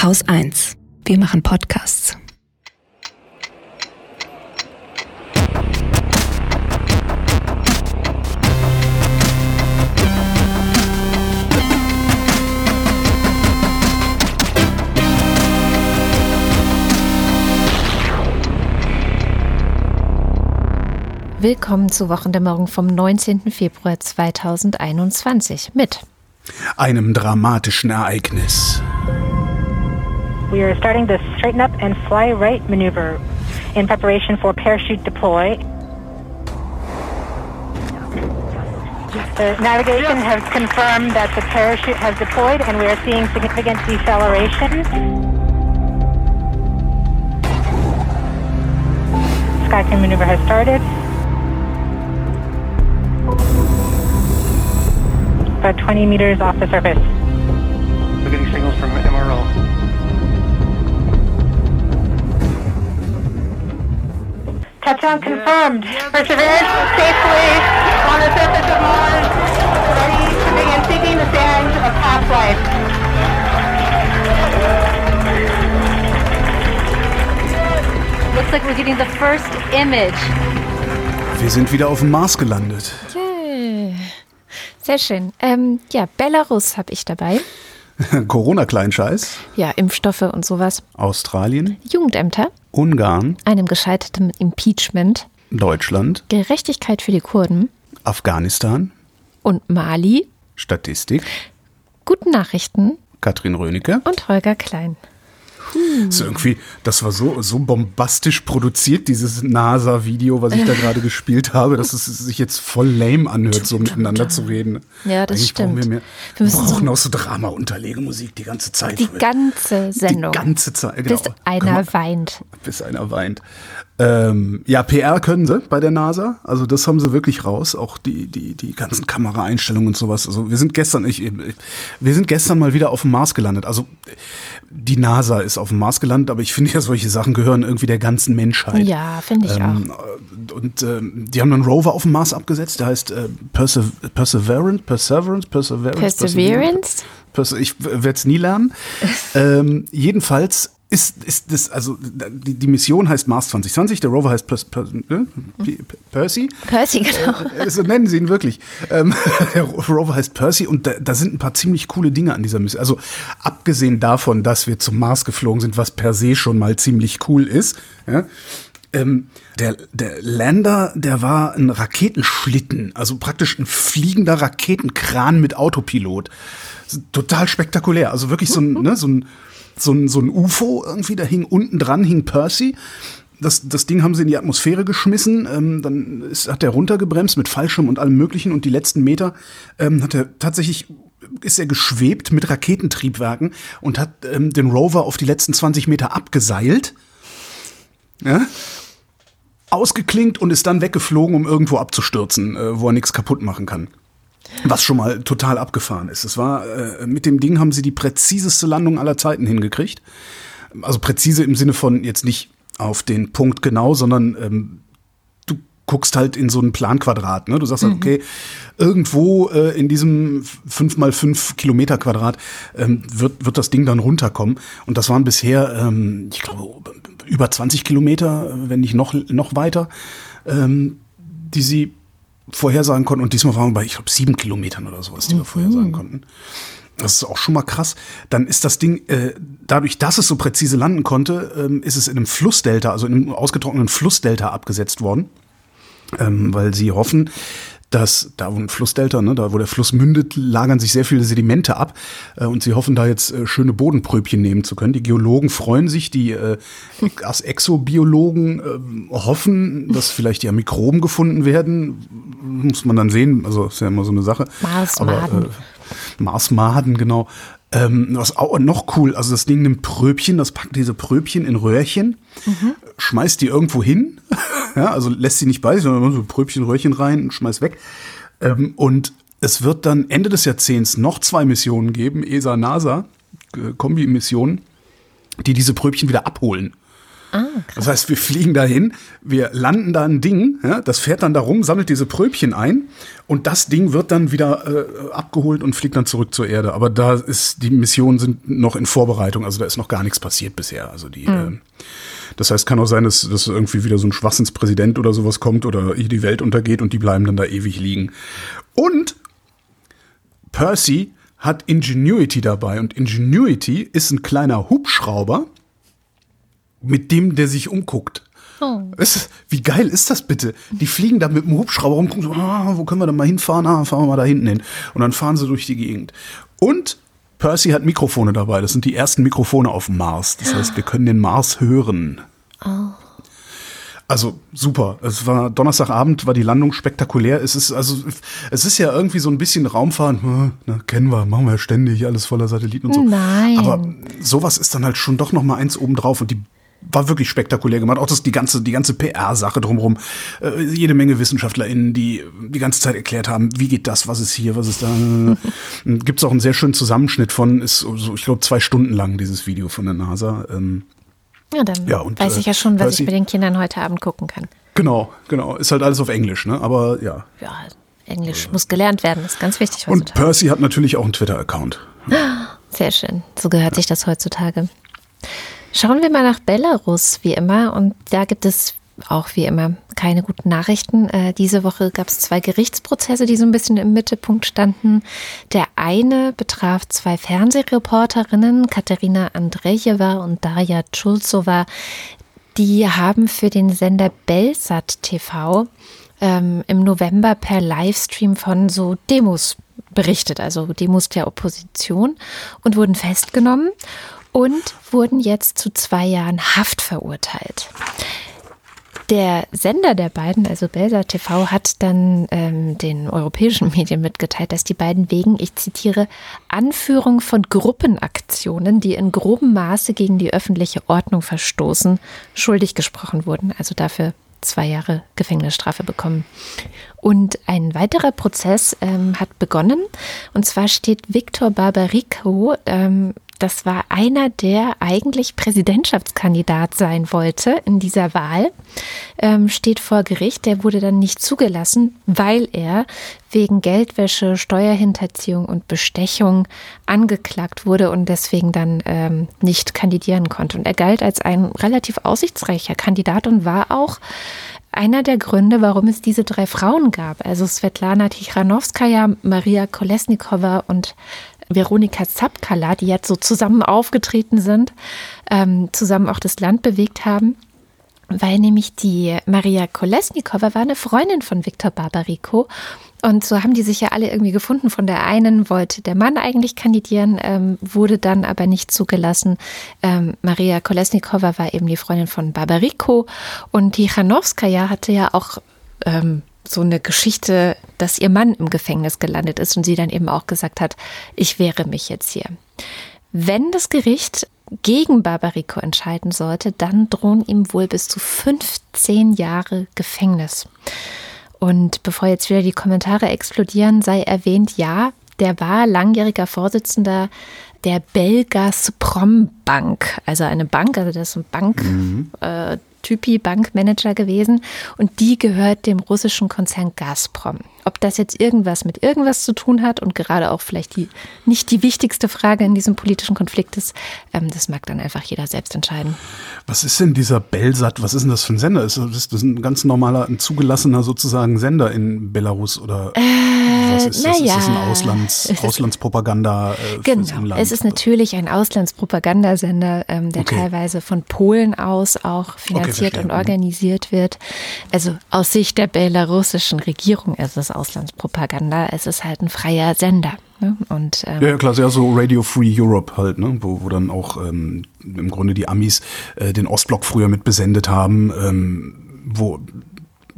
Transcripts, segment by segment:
Haus 1. Wir machen Podcasts. Willkommen zu Wochendämmerung vom 19. Februar 2021 mit einem dramatischen Ereignis. We are starting the straighten up and fly right maneuver in preparation for parachute deploy. The navigation has confirmed that the parachute has deployed and we are seeing significant deceleration. Skycam maneuver has started. About 20 meters off the surface. Touchdown confirmed. Perseverance safely on the surface of Mars, ready to begin seeking the sands of past life. Looks like we're getting the first image. Wir sind wieder auf dem Mars gelandet. Yay. Sehr schön. Ähm, ja, Belarus habe ich dabei. Corona-Kleinscheiß. Ja, Impfstoffe und sowas. Australien. Jugendämter. Ungarn. Einem gescheiterten Impeachment. Deutschland. Gerechtigkeit für die Kurden. Afghanistan. Und Mali. Statistik. Guten Nachrichten. Katrin Rönecke. Und Holger Klein. Hm. So irgendwie, das war so, so bombastisch produziert, dieses NASA-Video, was ich da gerade gespielt habe, dass es sich jetzt voll lame anhört, so miteinander zu reden. Ja, das Eigentlich stimmt. Brauchen wir, mehr, wir wir brauchen so auch so Drama-Unterlegemusik die ganze Zeit. Die ganze Sendung. Die ganze Zeit, genau. Bis einer weint. Bis einer weint. Ähm, ja, PR können sie bei der NASA. Also das haben sie wirklich raus. Auch die, die, die ganzen Kameraeinstellungen und sowas. Also wir sind gestern, ich, wir sind gestern mal wieder auf dem Mars gelandet. Also die NASA ist auf dem Mars gelandet, aber ich finde ja, solche Sachen gehören irgendwie der ganzen Menschheit. Ja, finde ich ähm, auch. Und ähm, die haben einen Rover auf dem Mars abgesetzt, der heißt äh, Perse Perseverance, Perseverance, Perseverance. Perseverance? Perse ich werde es nie lernen. ähm, jedenfalls ist, ist das, also die, die Mission heißt Mars 2020, der Rover heißt Pers, Pers, ne? Percy. Percy, genau. Äh, so nennen sie ihn wirklich. Ähm, der Rover heißt Percy und da, da sind ein paar ziemlich coole Dinge an dieser Mission. Also abgesehen davon, dass wir zum Mars geflogen sind, was per se schon mal ziemlich cool ist. Ja? Ähm, der, der Lander, der war ein Raketenschlitten, also praktisch ein fliegender Raketenkran mit Autopilot. Total spektakulär. Also wirklich so ein, ne, so ein so ein, so ein UFO irgendwie, da hing unten dran, hing Percy. Das, das Ding haben sie in die Atmosphäre geschmissen, ähm, dann ist, hat er runtergebremst mit Fallschirm und allem möglichen und die letzten Meter ähm, hat er tatsächlich ist er geschwebt mit Raketentriebwerken und hat ähm, den Rover auf die letzten 20 Meter abgeseilt, ja, ausgeklinkt und ist dann weggeflogen, um irgendwo abzustürzen, äh, wo er nichts kaputt machen kann. Was schon mal total abgefahren ist. Es war, äh, mit dem Ding haben sie die präziseste Landung aller Zeiten hingekriegt. Also präzise im Sinne von jetzt nicht auf den Punkt genau, sondern ähm, du guckst halt in so ein Planquadrat. Ne? Du sagst halt, okay, irgendwo äh, in diesem 5 mal 5 Kilometer Quadrat ähm, wird, wird das Ding dann runterkommen. Und das waren bisher, ähm, ich glaube, über 20 Kilometer, wenn nicht noch, noch weiter, ähm, die sie vorhersagen konnten. Und diesmal waren wir bei, ich glaube, sieben Kilometern oder sowas, die wir vorhersagen konnten. Das ist auch schon mal krass. Dann ist das Ding, äh, dadurch, dass es so präzise landen konnte, ähm, ist es in einem Flussdelta, also in einem ausgetrockneten Flussdelta abgesetzt worden. Ähm, weil sie hoffen, dass da wo ein Flussdelta, ne, da wo der Fluss mündet, lagern sich sehr viele Sedimente ab äh, und sie hoffen da jetzt äh, schöne Bodenpröbchen nehmen zu können. Die Geologen freuen sich, die äh, Exobiologen äh, hoffen, dass vielleicht ja Mikroben gefunden werden. Muss man dann sehen, also ist ja immer so eine Sache. Marsmaden. Aber, äh, Marsmaden, genau. Ähm, was auch noch cool, also das Ding nimmt Pröbchen, das packt diese Pröbchen in Röhrchen, mhm. schmeißt die irgendwo hin, ja, also lässt sie nicht bei sich, sondern so Pröbchen, Röhrchen rein und schmeißt weg. Ähm, und es wird dann Ende des Jahrzehnts noch zwei Missionen geben, ESA, NASA, äh, Kombi-Missionen, die diese Pröbchen wieder abholen. das heißt, wir fliegen dahin, wir landen da ein Ding, ja, das fährt dann da rum, sammelt diese Pröbchen ein und das Ding wird dann wieder äh, abgeholt und fliegt dann zurück zur Erde. Aber da ist die Missionen sind noch in Vorbereitung, also da ist noch gar nichts passiert bisher. Also die, äh, das heißt, kann auch sein, dass, dass irgendwie wieder so ein Schwachsinnspräsident oder sowas kommt oder die Welt untergeht und die bleiben dann da ewig liegen. Und Percy hat Ingenuity dabei und Ingenuity ist ein kleiner Hubschrauber, mit dem der sich umguckt. Es ist, wie geil ist das bitte? Die fliegen da mit dem Hubschrauber rum, gucken so, ah, wo können wir denn mal hinfahren? Ah, fahren wir mal da hinten hin. Und dann fahren sie durch die Gegend. Und Percy hat Mikrofone dabei. Das sind die ersten Mikrofone auf dem Mars. Das heißt, wir können den Mars hören. Also super. Es war Donnerstagabend, war die Landung spektakulär. Es ist also, es ist ja irgendwie so ein bisschen Raumfahren. hm, Na, kennen wir, machen wir ja ständig, alles voller Satelliten und so. Nein. Aber sowas ist dann halt schon doch noch mal eins obendrauf und die war wirklich spektakulär gemacht. Auch das die ganze die ganze PR-Sache drumherum. Äh, jede Menge WissenschaftlerInnen, die die ganze Zeit erklärt haben, wie geht das, was ist hier, was ist da. Gibt es auch einen sehr schönen Zusammenschnitt von, ist so, ich glaube zwei Stunden lang dieses Video von der NASA. Ähm, Ja, dann Ja, und, weiß äh, ich ja schon, was ich mit den Kindern heute Abend gucken kann. genau, genau. Ist halt alles auf Englisch, ne? Aber ja. Ja, Englisch muss gelernt werden, ist ganz wichtig Und. Percy hat natürlich auch einen Twitter-Account. Sehr schön. So gehört sich das heutzutage. Schauen wir mal nach Belarus, wie immer. Und da gibt es auch wie immer keine guten Nachrichten. Äh, diese Woche gab es zwei Gerichtsprozesse, die so ein bisschen im Mittelpunkt standen. Der eine betraf zwei Fernsehreporterinnen, Katerina Andrejewa und Darja Tschulzowa. Die haben für den Sender Belsat TV ähm, im November per Livestream von so Demos berichtet, also Demos der Opposition und wurden festgenommen und wurden jetzt zu zwei Jahren Haft verurteilt. Der Sender der beiden, also Belsa TV, hat dann ähm, den europäischen Medien mitgeteilt, dass die beiden wegen, ich zitiere, Anführung von Gruppenaktionen, die in grobem Maße gegen die öffentliche Ordnung verstoßen, schuldig gesprochen wurden. Also dafür zwei Jahre Gefängnisstrafe bekommen. Und ein weiterer Prozess ähm, hat begonnen. Und zwar steht Viktor Barbarico, ähm, das war einer, der eigentlich Präsidentschaftskandidat sein wollte in dieser Wahl, ähm, steht vor Gericht. Der wurde dann nicht zugelassen, weil er wegen Geldwäsche, Steuerhinterziehung und Bestechung angeklagt wurde und deswegen dann ähm, nicht kandidieren konnte. Und er galt als ein relativ aussichtsreicher Kandidat und war auch einer der Gründe, warum es diese drei Frauen gab. Also Svetlana Tichanowskaja, Maria Kolesnikova und Veronika Zapkala, die jetzt so zusammen aufgetreten sind, ähm, zusammen auch das Land bewegt haben. Weil nämlich die Maria Kolesnikova war eine Freundin von Viktor Barbarico. Und so haben die sich ja alle irgendwie gefunden. Von der einen wollte der Mann eigentlich kandidieren, ähm, wurde dann aber nicht zugelassen. Ähm, Maria Kolesnikova war eben die Freundin von Barbarico. Und die Chanowskaja hatte ja auch ähm, so eine Geschichte, dass ihr Mann im Gefängnis gelandet ist und sie dann eben auch gesagt hat, ich wehre mich jetzt hier. Wenn das Gericht gegen Barbarico entscheiden sollte, dann drohen ihm wohl bis zu 15 Jahre Gefängnis. Und bevor jetzt wieder die Kommentare explodieren, sei erwähnt, ja, der war langjähriger Vorsitzender der Belgazprom Bank, also eine Bank, also das ist ein Bank, äh, Typi Bankmanager gewesen und die gehört dem russischen Konzern Gazprom. Ob das jetzt irgendwas mit irgendwas zu tun hat und gerade auch vielleicht die nicht die wichtigste Frage in diesem politischen Konflikt ist, ähm, das mag dann einfach jeder selbst entscheiden. Was ist denn dieser Belsat? Was ist denn das für ein Sender? Ist das, ist ein ganz normaler, ein zugelassener sozusagen Sender in Belarus oder was ist das? na Ist das ein ja. Auslands, Es ist- Auslandspropaganda äh, Genau, es ist natürlich ein Auslandspropagandasender, ähm, der Okay. teilweise von Polen aus auch finanziert verstehe. und Mhm. organisiert wird. Also aus Sicht der belarussischen Regierung ist es Auslandspropaganda. Es ist halt ein freier Sender. Ne? Und ähm, Ja, ja, klar, sehr so Radio Free Europe halt, ne? wo, wo dann auch ähm, im Grunde die Amis äh, den Ostblock früher mit besendet haben, ähm, wo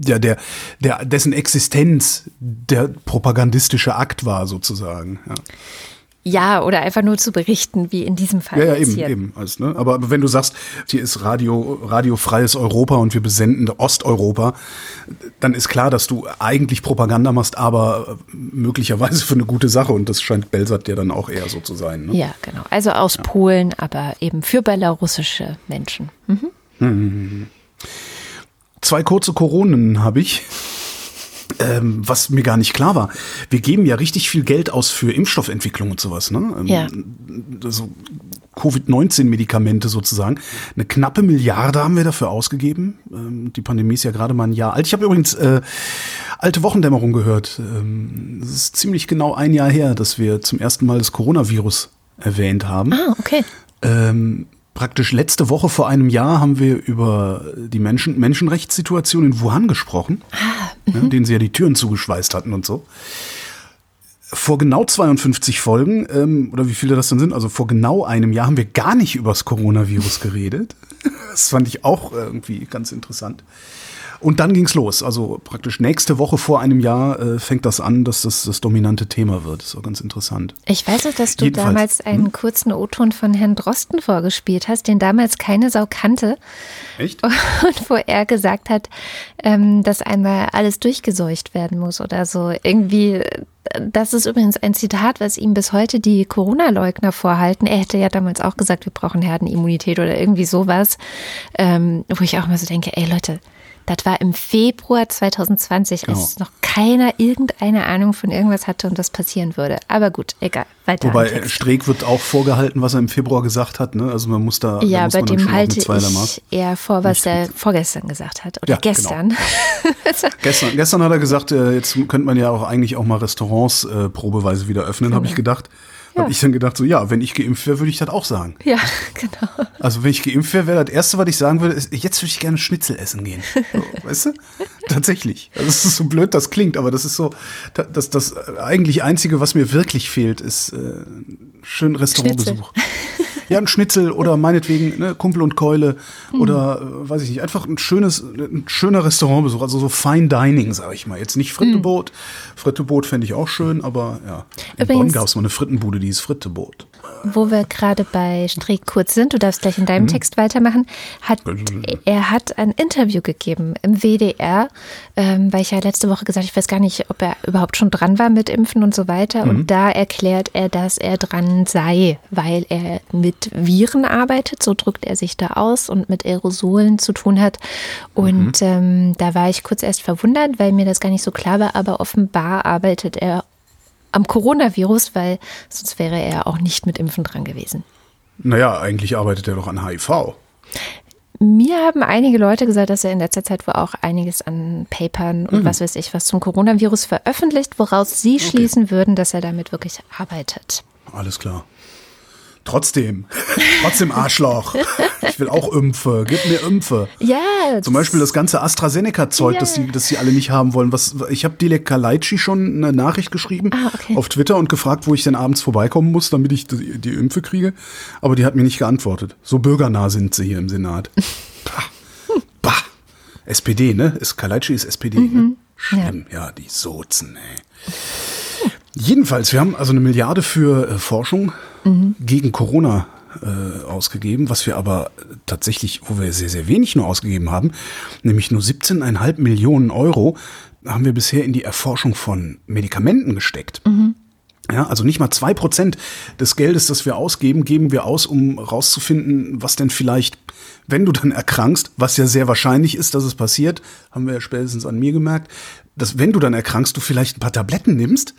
ja der, der dessen Existenz der propagandistische Akt war sozusagen. Ja. ja, oder einfach nur zu berichten, wie in diesem Fall Ja, ja, eben, hier. eben. Alles, ne? Aber wenn du sagst, hier ist Radio, radiofreies Europa und wir besenden Osteuropa, dann ist klar, dass du eigentlich Propaganda machst, aber äh, möglicherweise für eine gute Sache. Und das scheint Belsat ja dann auch eher so zu sein. Ne? Ja, genau. Also aus Polen, aber eben für belarussische Menschen. Mhm. Zwei kurze Koronen habe ich. Ähm, was mir gar nicht klar war. Wir geben ja richtig viel Geld aus für Impfstoffentwicklung und sowas. Ne? Ähm, Ja. Also Covid-19-Medikamente sozusagen. Eine knappe Milliarde haben wir dafür ausgegeben. Ähm, die Pandemie ist ja gerade mal ein Jahr alt. Ich habe übrigens äh, alte Wochendämmerung gehört. Ähm, Es ist ziemlich genau ein Jahr her, dass wir zum ersten Mal das Coronavirus erwähnt haben. Ah, okay. Ähm, praktisch letzte Woche vor einem Jahr haben wir über die Menschen Menschenrechtssituation in Wuhan gesprochen, ne, denen sie ja die Türen zugeschweißt hatten und so. Vor genau 52 Folgen, ähm, oder wie viele das dann sind, also vor genau einem Jahr haben wir gar nicht über das Coronavirus geredet. Das fand ich auch irgendwie ganz interessant. Und dann ging's los. Also praktisch nächste Woche vor einem Jahr äh, fängt das an, dass das das dominante Thema wird. Das ist auch ganz interessant. Ich weiß auch, dass du Jedenfalls, hm? damals einen kurzen O-Ton von Herrn Drosten vorgespielt hast, den damals keine Sau kannte. Echt? Und wo er gesagt hat, ähm, dass einmal alles durchgeseucht werden muss oder so. Irgendwie, das ist übrigens ein Zitat, was ihm bis heute die Corona-Leugner vorhalten. Er hätte ja damals auch gesagt, wir brauchen Herdenimmunität oder irgendwie sowas. Ähm, wo ich auch immer so denke, ey Leute, das war im Februar 2020, Genau. als noch keiner irgendeine Ahnung von irgendwas hatte und das passieren würde. Aber gut, egal. Weiter. Wobei. Streeck wird auch vorgehalten, was er im Februar gesagt hat. Ne? Also man muss da. Ja, muss bei dem halte ich eher vor, was er vorgestern gesagt hat. Oder Ja, genau. gestern. Gestern, gestern hat er gesagt, äh, jetzt könnte man ja auch eigentlich auch mal Restaurants äh, probeweise wieder öffnen, habe ich gedacht. Ja. Habe ich dann gedacht, so ja, wenn ich geimpft wäre, würde ich das auch sagen. ja, genau. Also wenn ich geimpft wäre, wäre das Erste, was ich sagen würde, ist, jetzt würde ich gerne Schnitzel essen gehen. So, weißt du? Tatsächlich. Also es ist so blöd, das klingt, aber das ist so, da- das, das eigentlich Einzige, was mir wirklich fehlt, ist äh, schön Restaurantbesuch. Ja, ein Schnitzel oder meinetwegen ne, Kumpel und Keule Mhm. oder äh, weiß ich nicht, einfach ein schönes, ein schöner Restaurantbesuch, also so Fine Dining, sage ich mal. Jetzt nicht Fritteboot. Fritteboot fände ich auch schön, aber ja. In Übrigens- Bonn gab es mal eine Frittenbude, die ist Fritteboot. Wo wir gerade bei Streeck kurz sind, du darfst gleich in Mhm. deinem Text weitermachen, hat er hat ein Interview gegeben im WDR, ähm, weil ich ja letzte Woche gesagt, ich weiß gar nicht, ob er überhaupt schon dran war mit Impfen und so weiter. Mhm. Und da erklärt er, dass er dran sei, weil er mit Viren arbeitet, so drückt er sich da aus und mit Aerosolen zu tun hat. Und ähm, da war ich kurz erst verwundert, weil mir das gar nicht so klar war, aber offenbar arbeitet er am Coronavirus, weil sonst wäre er auch nicht mit Impfen dran gewesen. Naja, eigentlich arbeitet er doch an HIV. Mir haben einige Leute gesagt, dass er in letzter Zeit wohl auch einiges an Papern und was weiß ich was zum Coronavirus veröffentlicht, woraus sie schließen würden, dass er damit wirklich arbeitet. Alles klar. Trotzdem, trotzdem Arschloch. Ich will auch Impfe. Gib mir Impfe. Ja, Zum Beispiel das ganze AstraZeneca-Zeug, Ja. das, sie, das sie alle nicht haben wollen. Was, ich habe Dilek Kalaitschi schon eine Nachricht geschrieben Ah, okay. auf Twitter und gefragt, wo ich denn abends vorbeikommen muss, damit ich die, die Impfe kriege. Aber die hat mir nicht geantwortet. So bürgernah sind sie hier im Senat. bah. bah. SPD, ne? Ist, Kalaitschi ist SPD, Mhm. ne? Schlimm. Ja. die Sozen, ey. Jedenfalls, wir haben also eine Milliarde für äh, Forschung gegen Corona äh, ausgegeben, was wir aber tatsächlich, wo wir sehr, sehr wenig nur ausgegeben haben, nämlich nur 17,5 Millionen Euro, haben wir bisher in die Erforschung von Medikamenten gesteckt. Ja, also nicht mal zwei Prozent des Geldes, das wir ausgeben, geben wir aus, um rauszufinden, was denn vielleicht, wenn du dann erkrankst, was ja sehr wahrscheinlich ist, dass es passiert, haben wir ja spätestens an mir gemerkt, dass wenn du dann erkrankst, du vielleicht ein paar Tabletten nimmst,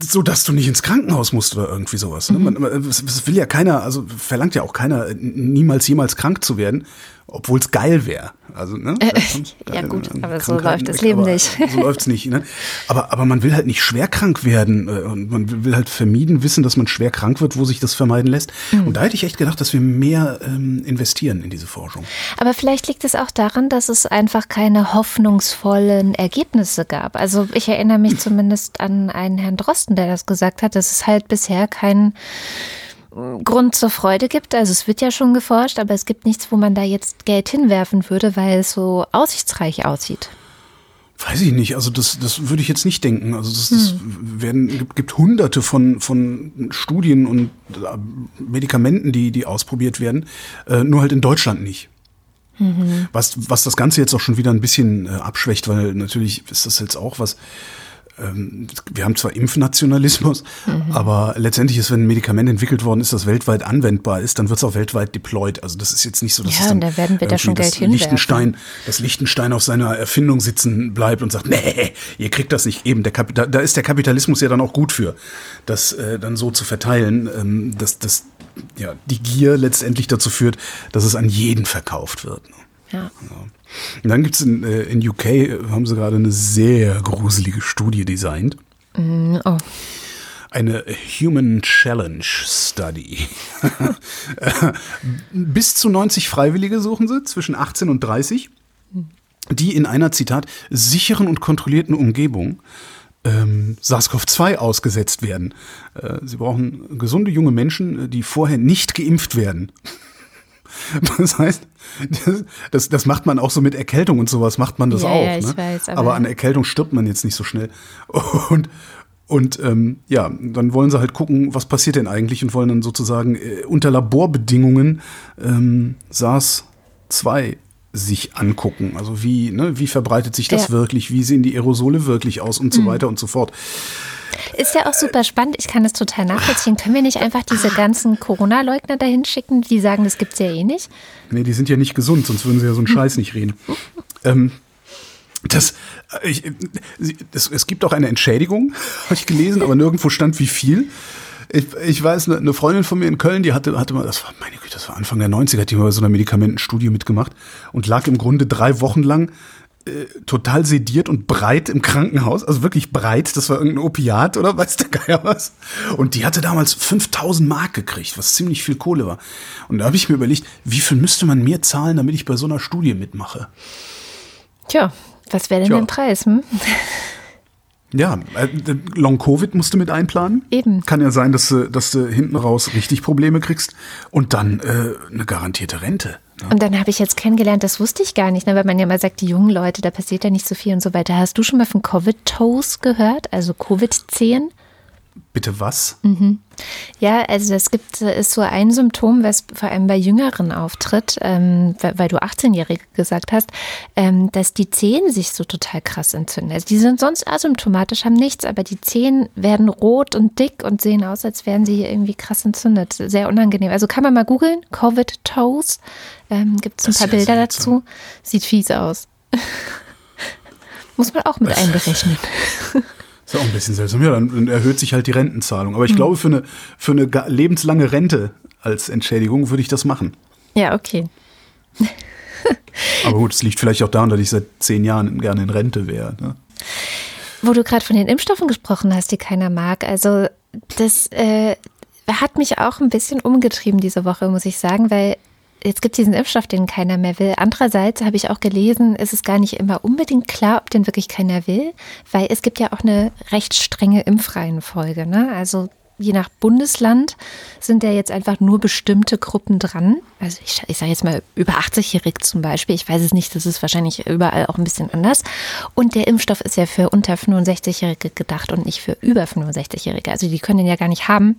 so dass du nicht ins Krankenhaus musst oder irgendwie sowas. Ne? Man, man, es es will ja keiner, also verlangt ja auch keiner, äh, niemals jemals krank zu werden, obwohl es geil wäre. Also, ne? ja gut, Äh, aber so läuft das Leben aber nicht. So läuft's nicht. Ne? Aber, aber man will halt nicht schwer krank werden äh, und man will halt vermieden wissen, dass man schwer krank wird, wo sich das vermeiden lässt. Mhm. Und da hätte ich echt gedacht, dass wir mehr ähm, investieren in diese Forschung. Aber vielleicht liegt es auch daran, dass es einfach keine hoffnungsvollen Ergebnisse gab. Also ich erinnere mich zumindest an einen Herrn Drosten, der das gesagt hat, dass es halt bisher keinen Grund zur Freude gibt. Also es wird ja schon geforscht, aber es gibt nichts, wo man da jetzt Geld hinwerfen würde, weil es so aussichtsreich aussieht. Weiß ich nicht, also das, das würde ich jetzt nicht denken. Also das, das werden, gibt, gibt hunderte von, von Studien und äh, Medikamenten, die, die ausprobiert werden, äh, nur halt in Deutschland nicht. Was, was das Ganze jetzt auch schon wieder ein bisschen äh, abschwächt, weil natürlich ist das jetzt auch was, ähm, wir haben zwar Impfnationalismus, aber letztendlich ist, wenn ein Medikament entwickelt worden ist, das weltweit anwendbar ist, dann wird es auch weltweit deployed. Also das ist jetzt nicht so, dass Ja, es dann da werden wir da schon das Geld hinwerfen. Liechtenstein, dass Liechtenstein auf seiner Erfindung sitzen bleibt und sagt, nee, ihr kriegt das nicht eben. Der Kap da, da ist der Kapitalismus ja dann auch gut für, das äh, dann so zu verteilen, ähm, dass, dass ja, die Gier letztendlich dazu führt, dass es an jeden verkauft wird. Ne? Ja. Und dann gibt's in, äh, in UK, haben sie gerade eine sehr gruselige Studie designt. Oh, Eine Human Challenge Study. Bis zu 90 Freiwillige suchen sie, zwischen 18 und 30, die in einer, Zitat, sicheren und kontrollierten Umgebung ähm, SARS-CoV-2 ausgesetzt werden. Äh, sie brauchen gesunde junge Menschen, äh, die vorher nicht geimpft werden. Das heißt, das, das, das macht man auch so mit Erkältung und sowas, macht man das Ja, auch. ja, ich ne? weiß, aber- aber an Erkältung stirbt man jetzt nicht so schnell. Und, und ähm, ja, dann wollen sie halt gucken, was passiert denn eigentlich und wollen dann sozusagen äh, unter Laborbedingungen ähm, SARS-2 sich angucken. Also wie, ne, wie verbreitet sich das Ja. Mhm. wirklich, wie sehen die Aerosole wirklich aus und so weiter und so fort. Ist ja auch super spannend. Ich kann das total nachvollziehen. Können wir nicht einfach diese ganzen Corona-Leugner dahin schicken, die sagen, das gibt's ja eh nicht? Nee, die sind ja nicht gesund, sonst würden sie ja so einen Scheiß nicht reden. Ähm, das, äh, ich, das, es gibt auch eine Entschädigung, habe ich gelesen, aber nirgendwo stand wie viel. Ich, ich weiß, eine- eine Freundin von mir in Köln, die hatte, hatte mal, das war, meine Güte, das war Anfang der 90er, hat die mal bei so einer Medikamentenstudie mitgemacht und lag im Grunde drei Wochen lang äh, total sediert und breit im Krankenhaus, also wirklich breit, das war irgendein Opiat oder weiß der Geier was. Und die hatte damals 5000 Mark gekriegt, was ziemlich viel Kohle war. Und da habe ich mir überlegt, wie viel müsste man mir zahlen, damit ich bei so einer Studie mitmache? Tja, was wäre denn Tja. der Preis? Hm? Ja, äh, Long-Covid musst du mit einplanen. Eben. Kann ja sein, dass du, dass du hinten raus richtig Probleme kriegst und dann äh, eine garantierte Rente. Ne? Und dann habe ich jetzt kennengelernt, das wusste ich gar nicht, ne, weil man ja immer sagt, die jungen Leute, da passiert ja nicht so viel und so weiter. Hast du schon mal von Covid-Toes gehört? Also Covid-Zehen? Bitte was? Ja, also es gibt, äh, ist so ein Symptom, was vor allem bei Jüngeren auftritt, ähm, weil, du 18-Jährige gesagt hast, ähm, dass die Zehen sich so total krass entzünden. Also die sind sonst asymptomatisch, haben nichts, aber die Zehen werden rot und dick und sehen aus, als wären sie irgendwie krass entzündet. Sehr unangenehm. Also kann man mal googeln, Covid-Toes, ähm, gibt es ein Das paar Bilder dazu. Sieht fies aus. Muss man auch mit einberechnen. Ist ja auch ein bisschen seltsam. Ja, dann, erhöht sich halt die Rentenzahlung. Aber ich glaube, für eine, für eine lebenslange Rente als Entschädigung würde ich das machen. Ja, okay. Aber gut, es liegt vielleicht auch daran, dass ich seit zehn Jahren gerne in Rente wäre. Ne? Wo du gerade von den Impfstoffen gesprochen hast, die keiner mag. Also das äh, hat mich auch ein bisschen umgetrieben diese Woche, muss ich sagen, weil jetzt gibt es diesen Impfstoff, den keiner mehr will. Andererseits habe ich auch gelesen, ist es gar nicht immer unbedingt klar, ob den wirklich keiner will, weil es gibt ja auch eine recht strenge Impfreihenfolge. Ne? Also je nach Bundesland sind ja jetzt einfach nur bestimmte Gruppen dran. Also ich, ich sage jetzt mal über 80-Jährig zum Beispiel. Ich weiß es nicht, das ist wahrscheinlich überall auch ein bisschen anders. Und der Impfstoff ist ja für unter 65-Jährige gedacht und nicht für über 65-Jährige. Also die können den ja gar nicht haben.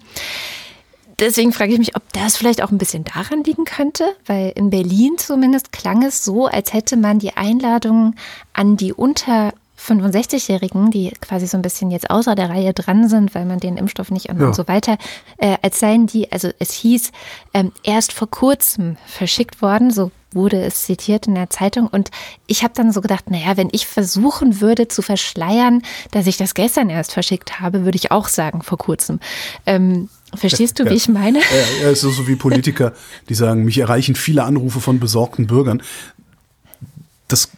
Deswegen frage ich mich, ob das vielleicht auch ein bisschen daran liegen könnte, weil in Berlin zumindest klang es so, als hätte man die Einladungen an die unter 65-Jährigen, die quasi so ein bisschen jetzt außer der Reihe dran sind, weil man den Impfstoff nicht und, Ja. und so weiter, äh, als seien die, also es hieß, ähm, erst vor kurzem verschickt worden, so wurde es zitiert in der Zeitung. Und ich habe dann so gedacht, naja, wenn ich versuchen würde zu verschleiern, dass ich das gestern erst verschickt habe, würde ich auch sagen, vor kurzem. Ähm, verstehst du, wie Ja. ich meine? Ja, es ist so wie Politiker, die sagen, mich erreichen viele Anrufe von besorgten Bürgern. Das,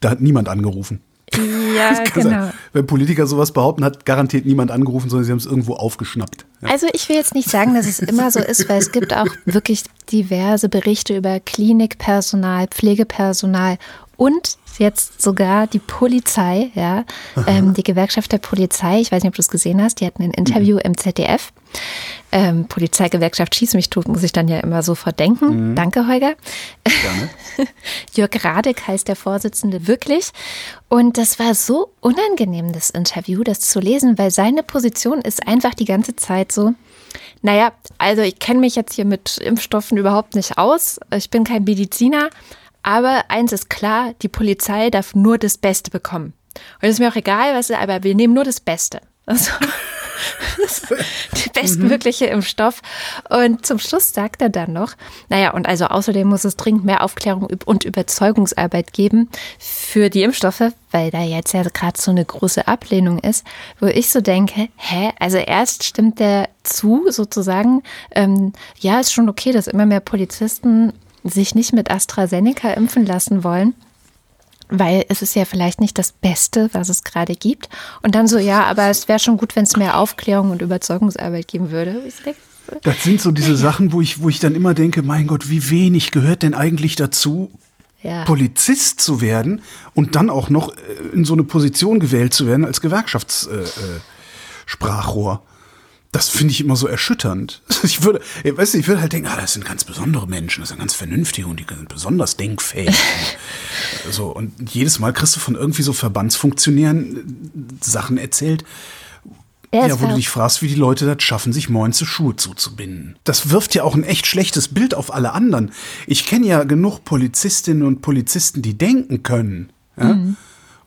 da hat niemand angerufen. Ja, genau. sein. Wenn Politiker sowas behaupten, hat garantiert niemand angerufen, sondern sie haben es irgendwo aufgeschnappt. Ja. Also ich will jetzt nicht sagen, dass es immer so ist, weil es gibt auch wirklich diverse Berichte über Klinikpersonal, Pflegepersonal und jetzt sogar die Polizei, ja, ähm, die Gewerkschaft der Polizei. Ich weiß nicht, ob du es gesehen hast. Die hatten ein Interview im ZDF. Ähm, Polizeigewerkschaft schieß mich tot, muss ich dann ja immer sofort denken. Danke, Holger. Gerne. Jörg Radek heißt der Vorsitzende wirklich. Und das war so unangenehm, das Interview, das zu lesen, weil seine Position ist einfach die ganze Zeit so, naja, also ich kenne mich jetzt hier mit Impfstoffen überhaupt nicht aus. Ich bin kein Mediziner. Aber eins ist klar, die Polizei darf nur das Beste bekommen. Und es ist mir auch egal, was, aber wir nehmen nur das Beste. Also, die bestmögliche Impfstoff. Und zum Schluss sagt er dann noch, naja, und also außerdem muss es dringend mehr Aufklärung und Überzeugungsarbeit geben für die Impfstoffe, weil da jetzt ja gerade so eine große Ablehnung ist, wo ich so denke, hä, also erst stimmt der zu, sozusagen, ähm, ja, ist schon okay, dass immer mehr Polizisten sich nicht mit AstraZeneca impfen lassen wollen weil es ist ja vielleicht nicht das Beste, was es gerade gibt. Und dann so, ja, aber es wäre schon gut, wenn es mehr Aufklärung und Überzeugungsarbeit geben würde. Das sind so diese Sachen, wo ich, wo ich dann immer denke, mein Gott, wie wenig gehört denn eigentlich dazu, Ja. Polizist zu werden und dann auch noch äh, in so eine Position gewählt zu werden als Gewerkschaftssprachrohr. Äh, Sprachrohr. Das finde ich immer so erschütternd. Ich würde, ich weiß nicht, ich würde halt denken, ah, das sind ganz besondere Menschen, das sind ganz vernünftige und die sind besonders denkfähig. so, und jedes Mal kriegst du von irgendwie so Verbandsfunktionären äh, Sachen erzählt, Ja, ja, wo du dich fragst, wie die Leute das schaffen, sich morgens zu Schuhe zuzubinden. Das wirft ja auch ein echt schlechtes Bild auf alle anderen. Ich kenne ja genug Polizistinnen und Polizisten, die denken können. Ja? Mhm.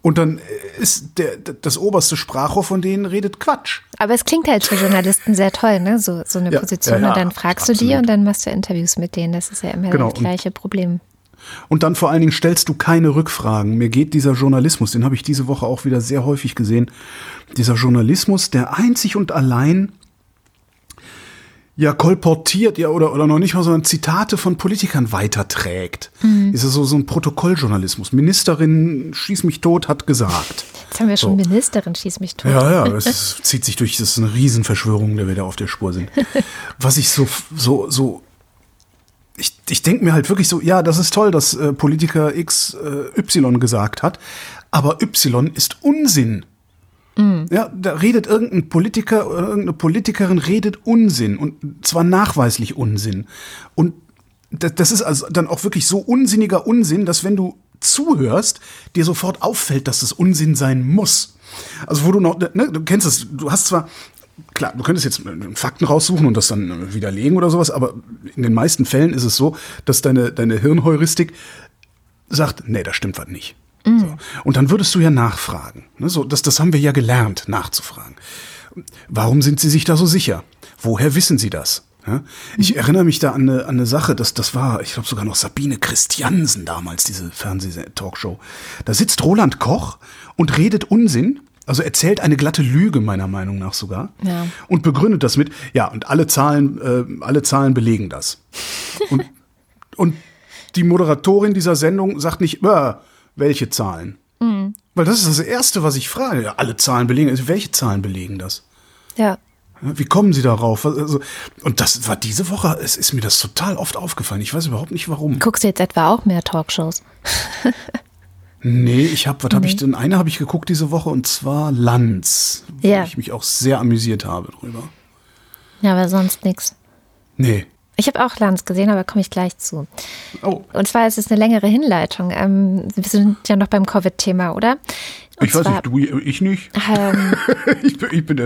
Und dann ist der, das oberste Sprachrohr von denen redet Quatsch. Aber es klingt halt für Journalisten sehr toll, ne? So, so eine Ja, Position. ja, ja, und dann fragst du die absolut. und dann machst du Interviews mit denen. Das ist ja immer Genau, das gleiche Problem. Und dann vor allen Dingen stellst du keine Rückfragen. Mir geht dieser Journalismus, den habe ich diese Woche auch wieder sehr häufig gesehen, dieser Journalismus, der einzig und allein ja kolportiert, ja, oder, oder noch nicht mal, sondern Zitate von Politikern weiterträgt. Ist es so, so ein Protokolljournalismus. Ministerin Schieß mich tot hat gesagt. Jetzt haben wir schon Ministerin, schieß mich tot. Ja, ja, es ist, zieht sich durch, das ist eine Riesenverschwörung, der wir da auf der Spur sind. Was ich so, so, so, ich, ich denke mir halt wirklich so, ja, das ist toll, dass äh, Politiker X äh, Y gesagt hat, aber Y ist Unsinn. Ja, da redet irgendein Politiker oder irgendeine Politikerin redet Unsinn und zwar nachweislich Unsinn. Und da- das ist also dann auch wirklich so unsinniger Unsinn, dass wenn du zuhörst, dir sofort auffällt, dass es Unsinn sein muss. Also wo du noch, ne, du kennst es, du hast zwar, klar, du könntest jetzt Fakten raussuchen und das dann widerlegen oder sowas, aber in den meisten Fällen ist es so, dass deine, deine Hirnheuristik sagt, nee, da stimmt was nicht. So. Und dann würdest du ja nachfragen. Ne? So, das, das haben wir ja gelernt, nachzufragen. Warum sind Sie sich da so sicher? Woher wissen Sie das? Ja? Ich erinnere mich da an eine, an eine Sache, das, das war, ich glaube sogar noch Sabine Christiansen damals, diese Fernseh-Talkshow. Da sitzt Roland Koch und redet Unsinn, also erzählt eine glatte Lüge, meiner Meinung nach sogar, Ja. und begründet das mit, ja, und alle Zahlen, äh, alle Zahlen belegen das. Und, und die Moderatorin dieser Sendung sagt nicht, äh, welche Zahlen? Weil das ist das Erste, was ich frage. Alle Zahlen belegen. Also welche Zahlen belegen das? Ja. Wie kommen Sie darauf? Also, und das war diese Woche, es ist mir das total oft aufgefallen. Ich weiß überhaupt nicht warum. Guckst du jetzt etwa auch mehr Talkshows? Nee, ich habe, was habe ich denn? Eine habe ich geguckt diese Woche und zwar Lanz, wo Ja. ich mich auch sehr amüsiert habe drüber. Ja, aber sonst nichts. Nee. Ich habe auch Lanz gesehen, aber komme ich gleich zu. Oh, Und zwar ist es eine längere Hinleitung. Ähm, wir sind ja noch beim Covid-Thema, oder? Und ich weiß zwar, nicht, du, ich nicht. Ähm, ich, bin, ich bin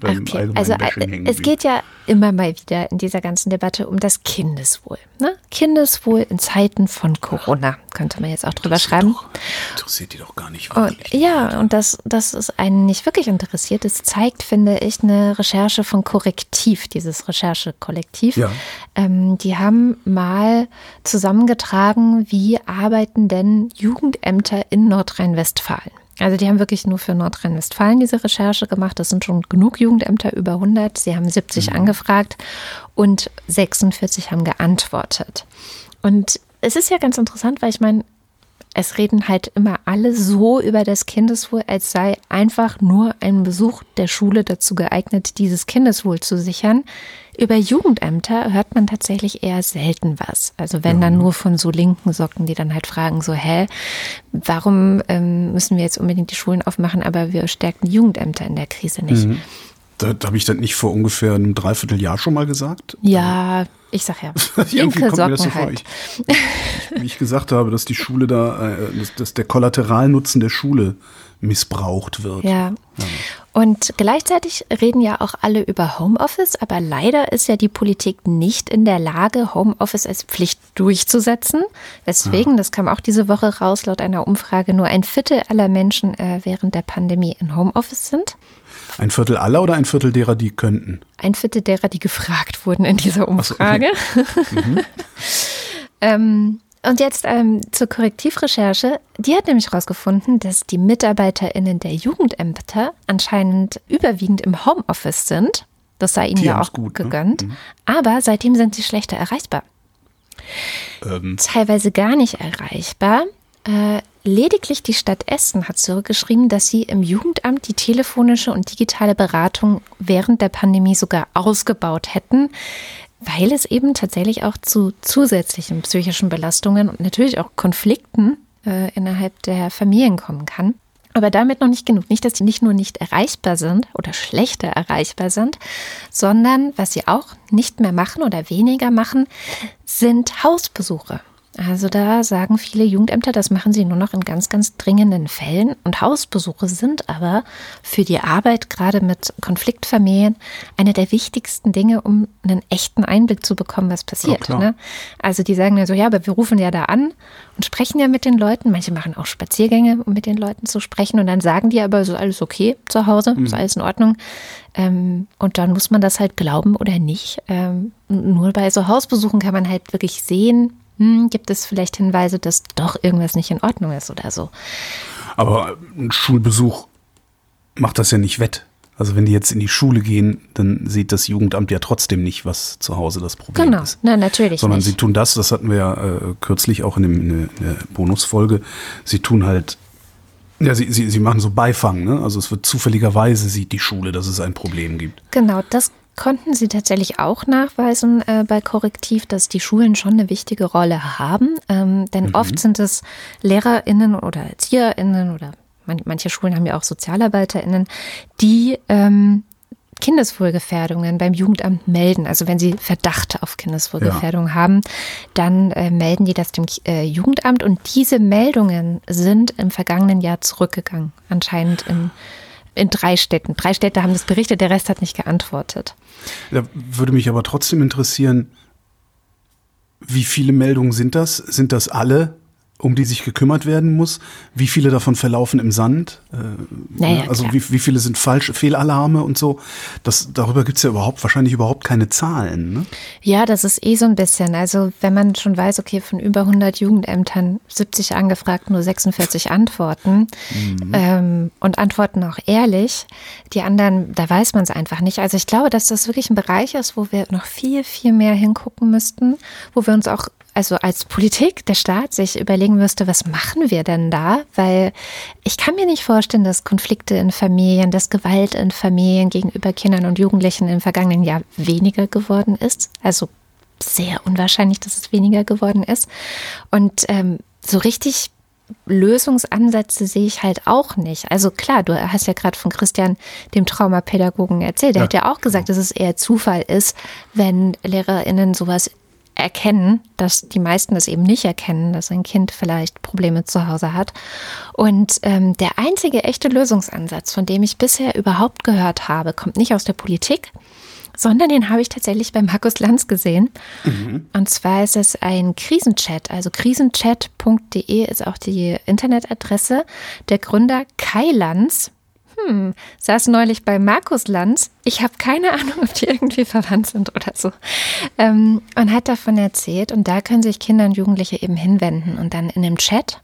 beim okay. allgemeinen Also Bashing äh, hängen es geht ja immer mal wieder in dieser ganzen Debatte um das Kindeswohl. Ne? Kindeswohl in Zeiten von Corona, könnte man jetzt auch drüber schreiben. Doch, interessiert die doch gar nicht Und, wirklich. ja, und das, das ist einen nicht wirklich interessiert. Es zeigt, finde ich, eine Recherche von Korrektiv, dieses Recherchekollektiv. Ja. Ähm, die haben mal zusammengetragen, wie arbeiten denn Jugendämter in Nordrhein-Westfalen. Also die haben wirklich nur für Nordrhein-Westfalen diese Recherche gemacht. Das sind schon genug Jugendämter, über 100. Sie haben 70 angefragt und 46 haben geantwortet. Und es ist ja ganz interessant, weil ich meine, es reden halt immer alle so über das Kindeswohl, als sei einfach nur ein Besuch der Schule dazu geeignet, dieses Kindeswohl zu sichern. Über Jugendämter hört man tatsächlich eher selten was. Also wenn dann nur von so linken Socken, die dann halt fragen, so, hä, warum ähm, müssen wir jetzt unbedingt die Schulen aufmachen, aber wir stärken Jugendämter in der Krise nicht. Da, da habe ich das nicht vor ungefähr einem Dreivierteljahr schon mal gesagt. Ja, Ich sag ja, Irgendwie kommt mir das so vor. Ich, wie ich gesagt habe, dass die Schule da, äh, dass, dass der Kollateralnutzen der Schule missbraucht wird. Ja. Und gleichzeitig reden ja auch alle über Homeoffice, aber leider ist ja die Politik nicht in der Lage, Homeoffice als Pflicht durchzusetzen. Weswegen, das kam auch diese Woche raus, laut einer Umfrage, nur ein Viertel aller Menschen äh, während der Pandemie in Homeoffice sind. Ein Viertel aller oder ein Viertel derer, die könnten? Ein Viertel derer, die gefragt wurden in dieser Umfrage. ähm, und jetzt ähm, zur Korrektivrecherche. Die hat nämlich herausgefunden, dass die MitarbeiterInnen der Jugendämter anscheinend überwiegend im Homeoffice sind. Das sei ihnen ja auch gut, ne? gegönnt. Aber seitdem sind sie schlechter erreichbar. Ähm, Teilweise gar nicht erreichbar. Äh, lediglich die Stadt Essen hat zurückgeschrieben, dass sie im Jugendamt die telefonische und digitale Beratung während der Pandemie sogar ausgebaut hätten, weil es eben tatsächlich auch zu zusätzlichen psychischen Belastungen und natürlich auch Konflikten äh, innerhalb der Familien kommen kann. Aber damit noch nicht genug. Nicht, dass sie nicht nur nicht erreichbar sind oder schlechter erreichbar sind, sondern was sie auch nicht mehr machen oder weniger machen, sind Hausbesuche. Also da sagen viele Jugendämter, das machen sie nur noch in ganz, ganz dringenden Fällen. Und Hausbesuche sind aber für die Arbeit gerade mit Konfliktfamilien eine der wichtigsten Dinge, um einen echten Einblick zu bekommen, was passiert. klar. ne? Also die sagen dann so, ja, aber wir rufen ja da an und sprechen ja mit den Leuten. Manche machen auch Spaziergänge, um mit den Leuten zu sprechen. Und dann sagen die aber, ist alles okay zu Hause, ist alles in Ordnung. Ähm, und dann muss man das halt glauben oder nicht. Ähm, nur bei so Hausbesuchen kann man halt wirklich sehen, hm, gibt es vielleicht Hinweise, dass doch irgendwas nicht in Ordnung ist oder so. aber ein Schulbesuch macht das ja nicht wett. Also wenn die jetzt in die Schule gehen, dann sieht das Jugendamt ja trotzdem nicht, was zu Hause das Problem Genau, ist. na natürlich Sondern nicht. sie tun das, das hatten wir ja äh, kürzlich auch in, dem, in der Bonusfolge, sie tun halt, ja, sie, sie, sie machen so Beifang, ne? Also es wird zufälligerweise sieht die Schule, dass es ein Problem gibt. Genau, das konnten sie tatsächlich auch nachweisen äh, bei Korrektiv, dass die Schulen schon eine wichtige Rolle haben. Ähm, denn oft sind es LehrerInnen oder ErzieherInnen oder man, manche Schulen haben ja auch SozialarbeiterInnen, die ähm, Kindeswohlgefährdungen beim Jugendamt melden. Also wenn sie Verdacht auf Kindeswohlgefährdung haben, dann äh, melden die das dem äh, Jugendamt und diese Meldungen sind im vergangenen Jahr zurückgegangen, anscheinend in, in drei Städten. Drei Städte haben das berichtet, der Rest hat nicht geantwortet. Da würde mich aber trotzdem interessieren, wie viele Meldungen sind das? Sind das alle, um die sich gekümmert werden muss? Wie viele davon verlaufen im Sand? Äh, Naja, ne? also wie, wie viele sind falsche Fehlalarme und so? Das, darüber gibt's ja überhaupt wahrscheinlich überhaupt keine Zahlen. Ne? Ja, das ist eh so ein bisschen. Also wenn man schon weiß, okay, von über 100 Jugendämtern 70 angefragt, nur 46 Antworten ähm, und antworten auch ehrlich. Die anderen, da weiß man es einfach nicht. Also ich glaube, dass das wirklich ein Bereich ist, wo wir noch viel, viel mehr hingucken müssten, wo wir uns auch also als Politik, der Staat sich überlegen müsste, was machen wir denn da? Weil ich kann mir nicht vorstellen, dass Konflikte in Familien, dass Gewalt in Familien gegenüber Kindern und Jugendlichen im vergangenen Jahr weniger geworden ist. Also sehr unwahrscheinlich, dass es weniger geworden ist. Und ähm, so richtig Lösungsansätze sehe ich halt auch nicht. Also klar, du hast ja gerade von Christian, dem Traumapädagogen, erzählt. Der Ja. hat ja auch gesagt, dass es eher Zufall ist, wenn LehrerInnen sowas erkennen, dass die meisten das eben nicht erkennen, dass ein Kind vielleicht Probleme zu Hause hat. Und ähm, der einzige echte Lösungsansatz, von dem ich bisher überhaupt gehört habe, kommt nicht aus der Politik, sondern den habe ich tatsächlich bei Markus Lanz gesehen. Und zwar ist es ein Krisenchat. Also krisenchat.de ist auch die Internetadresse. Der Gründer Kai Lanz hm, saß neulich bei Markus Lanz. Ich habe keine Ahnung, ob die irgendwie verwandt sind oder so. Ähm, und hat davon erzählt. Und da können sich Kinder und Jugendliche eben hinwenden und dann in dem Chat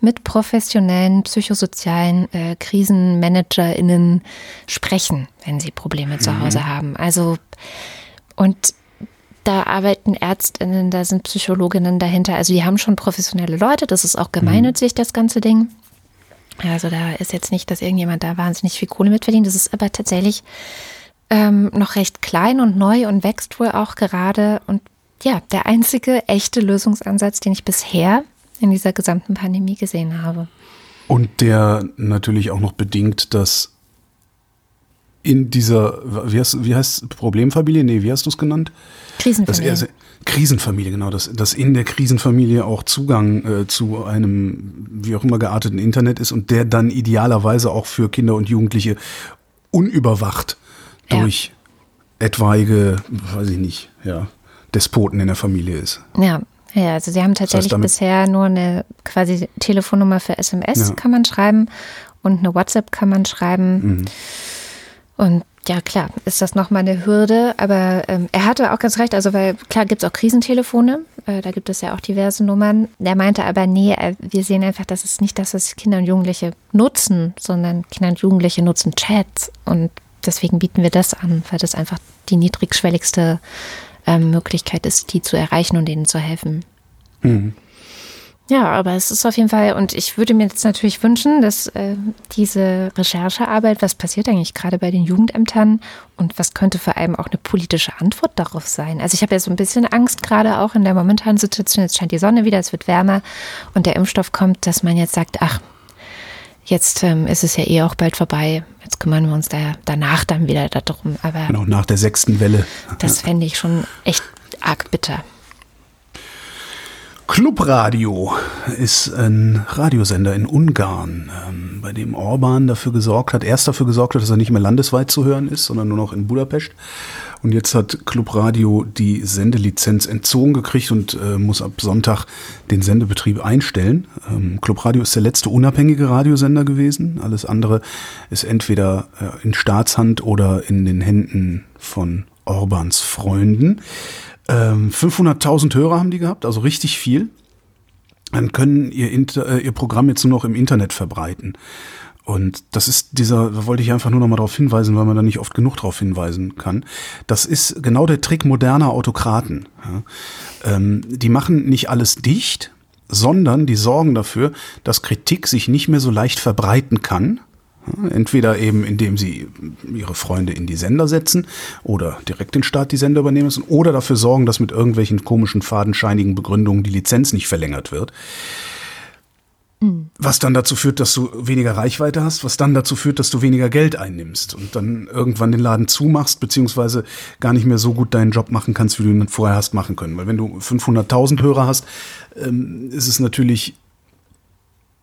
mit professionellen psychosozialen äh, KrisenmanagerInnen sprechen, wenn sie Probleme zu Hause haben. Also, und da arbeiten ÄrztInnen, da sind Psychologinnen dahinter. Also, die haben schon professionelle Leute. Das ist auch gemeinnützig, das ganze Ding. Also da ist jetzt nicht, dass irgendjemand da wahnsinnig viel Kohle mitverdient. Das ist aber tatsächlich ähm, noch recht klein und neu und wächst wohl auch gerade. Und ja, der einzige echte Lösungsansatz, den ich bisher in dieser gesamten Pandemie gesehen habe. Und der natürlich auch noch bedingt, dass in dieser, wie heißt, wie heißt Problemfamilie? Nee, wie hast du es genannt? Krisenfamilie. er, Krisenfamilie, genau, dass, dass in der Krisenfamilie auch Zugang äh, zu einem, wie auch immer gearteten Internet ist und der dann idealerweise auch für Kinder und Jugendliche unüberwacht Ja. durch etwaige, weiß ich nicht, ja, Despoten in der Familie ist. Ja, ja, also sie haben tatsächlich damit- bisher nur eine quasi Telefonnummer für SMS Ja. kann man schreiben und eine WhatsApp kann man schreiben. Und ja, klar, ist das nochmal eine Hürde, aber ähm, er hatte auch ganz recht, also weil klar gibt es auch Krisentelefone, äh, da gibt es ja auch diverse Nummern. Der meinte aber, nee, äh, wir sehen einfach, dass es nicht das, was Kinder und Jugendliche nutzen, sondern Kinder und Jugendliche nutzen Chats und deswegen bieten wir das an, weil das einfach die niedrigschwelligste ähm, Möglichkeit ist, die zu erreichen und denen zu helfen. Ja, aber es ist auf jeden Fall, und ich würde mir jetzt natürlich wünschen, dass äh, diese Recherchearbeit, was passiert eigentlich gerade bei den Jugendämtern und was könnte vor allem auch eine politische Antwort darauf sein? Also ich habe ja so ein bisschen Angst, gerade auch in der momentanen Situation, jetzt scheint die Sonne wieder, es wird wärmer und der Impfstoff kommt, dass man jetzt sagt, ach, jetzt ähm, ist es ja eh auch bald vorbei, jetzt kümmern wir uns da danach dann wieder darum. Aber Genau, nach der sechsten Welle. das fände ich schon echt arg bitter. Clubradio ist ein Radiosender in Ungarn, ähm, bei dem Orban dafür gesorgt hat, erst dafür gesorgt hat, dass er nicht mehr landesweit zu hören ist, sondern nur noch in Budapest. Und jetzt hat Clubradio die Sendelizenz entzogen gekriegt und äh, muss ab Sonntag den Sendebetrieb einstellen. Ähm, Clubradio ist der letzte unabhängige Radiosender gewesen. Alles andere ist entweder äh, in Staatshand oder in den Händen von Orbans Freunden. Ähm, 500.000 Hörer haben die gehabt, also richtig viel. Dann können ihr, Inter äh, ihr Programm jetzt nur noch im Internet verbreiten. Und das ist dieser, da wollte ich einfach nur noch mal darauf hinweisen, weil man da nicht oft genug darauf hinweisen kann. Das ist genau der Trick moderner Autokraten. Ja. Ähm, die machen nicht alles dicht, sondern die sorgen dafür, dass Kritik sich nicht mehr so leicht verbreiten kann. Entweder eben, indem sie ihre Freunde in die Sender setzen oder direkt den Staat die Sender übernehmen müssen oder dafür sorgen, dass mit irgendwelchen komischen, fadenscheinigen Begründungen die Lizenz nicht verlängert wird. Was dann dazu führt, dass du weniger Reichweite hast, was dann dazu führt, dass du weniger Geld einnimmst und dann irgendwann den Laden zumachst, beziehungsweise gar nicht mehr so gut deinen Job machen kannst, wie du ihn vorher hast machen können. Weil wenn du 500.000 Hörer hast, ähm, ist es natürlich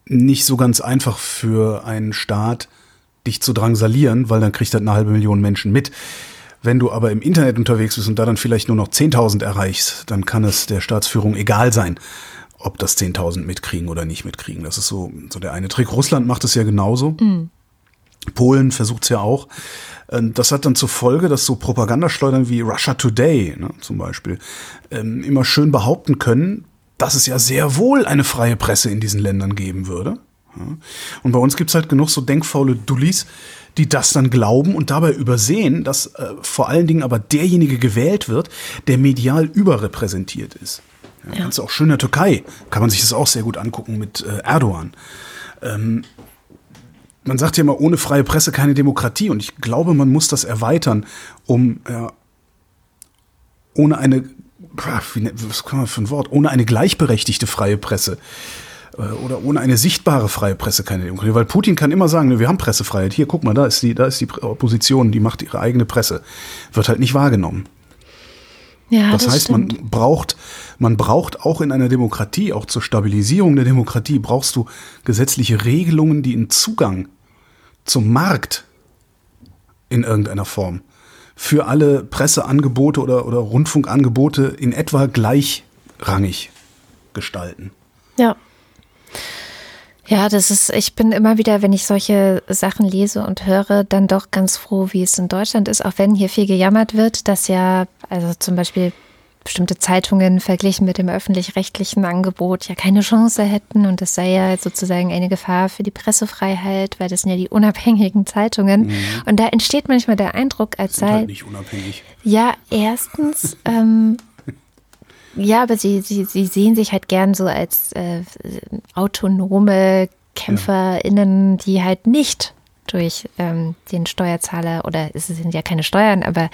nicht so ganz einfach für einen Staat, dich zu drangsalieren, weil dann kriegt das eine halbe Million Menschen mit. Wenn du aber im Internet unterwegs bist und da dann vielleicht nur noch 10.000 erreichst, dann kann es der Staatsführung egal sein, ob das 10.000 mitkriegen oder nicht mitkriegen. Das ist so, so der eine Trick. Russland macht es ja genauso. Polen versucht es ja auch. Ähm, Das hat dann zur Folge, dass so Propagandaschleudern wie Russia Today ne, zum Beispiel ähm, immer schön behaupten können, dass es ja sehr wohl eine freie Presse in diesen Ländern geben würde. Und bei uns gibt's halt genug so denkfaule Dullis, die das dann glauben und dabei übersehen, dass äh, vor allen Dingen aber derjenige gewählt wird, der medial überrepräsentiert ist. Ja, du auch schön in der Türkei, kann man sich das auch sehr gut angucken mit äh, Erdogan. Ähm, man sagt ja immer, ohne freie Presse keine Demokratie und ich glaube, man muss das erweitern, um ja, ohne eine, ne- was kann man für ein Wort, ohne eine gleichberechtigte freie Presse äh, oder ohne eine sichtbare freie Presse keine Demokratie. Weil Putin kann immer sagen, ne, wir haben Pressefreiheit. Hier, guck mal, da ist die, da ist die Opposition, die macht ihre eigene Presse. Wird halt nicht wahrgenommen. Ja, Das, heißt, stimmt. man braucht, man braucht auch in einer Demokratie, auch zur Stabilisierung der Demokratie, brauchst du gesetzliche Regelungen, die einen Zugang zum Markt in irgendeiner Form für alle Presseangebote oder, oder Rundfunkangebote in etwa gleichrangig gestalten. Ja. Ja, das ist, ich bin immer wieder, wenn ich solche Sachen lese und höre, dann doch ganz froh, wie es in Deutschland ist, auch wenn hier viel gejammert wird, dass ja, also zum Beispiel bestimmte Zeitungen verglichen mit dem öffentlich-rechtlichen Angebot ja keine Chance hätten und das sei ja sozusagen eine Gefahr für die Pressefreiheit, weil das sind ja die unabhängigen Zeitungen. Und da entsteht manchmal der Eindruck, als Sind sei halt nicht unabhängig. ja, erstens, ähm, ja, aber sie, sie, sie sehen sich halt gern so als äh, autonome KämpferInnen, die halt nicht durch ähm, den Steuerzahler oder es sind ja keine Steuern, aber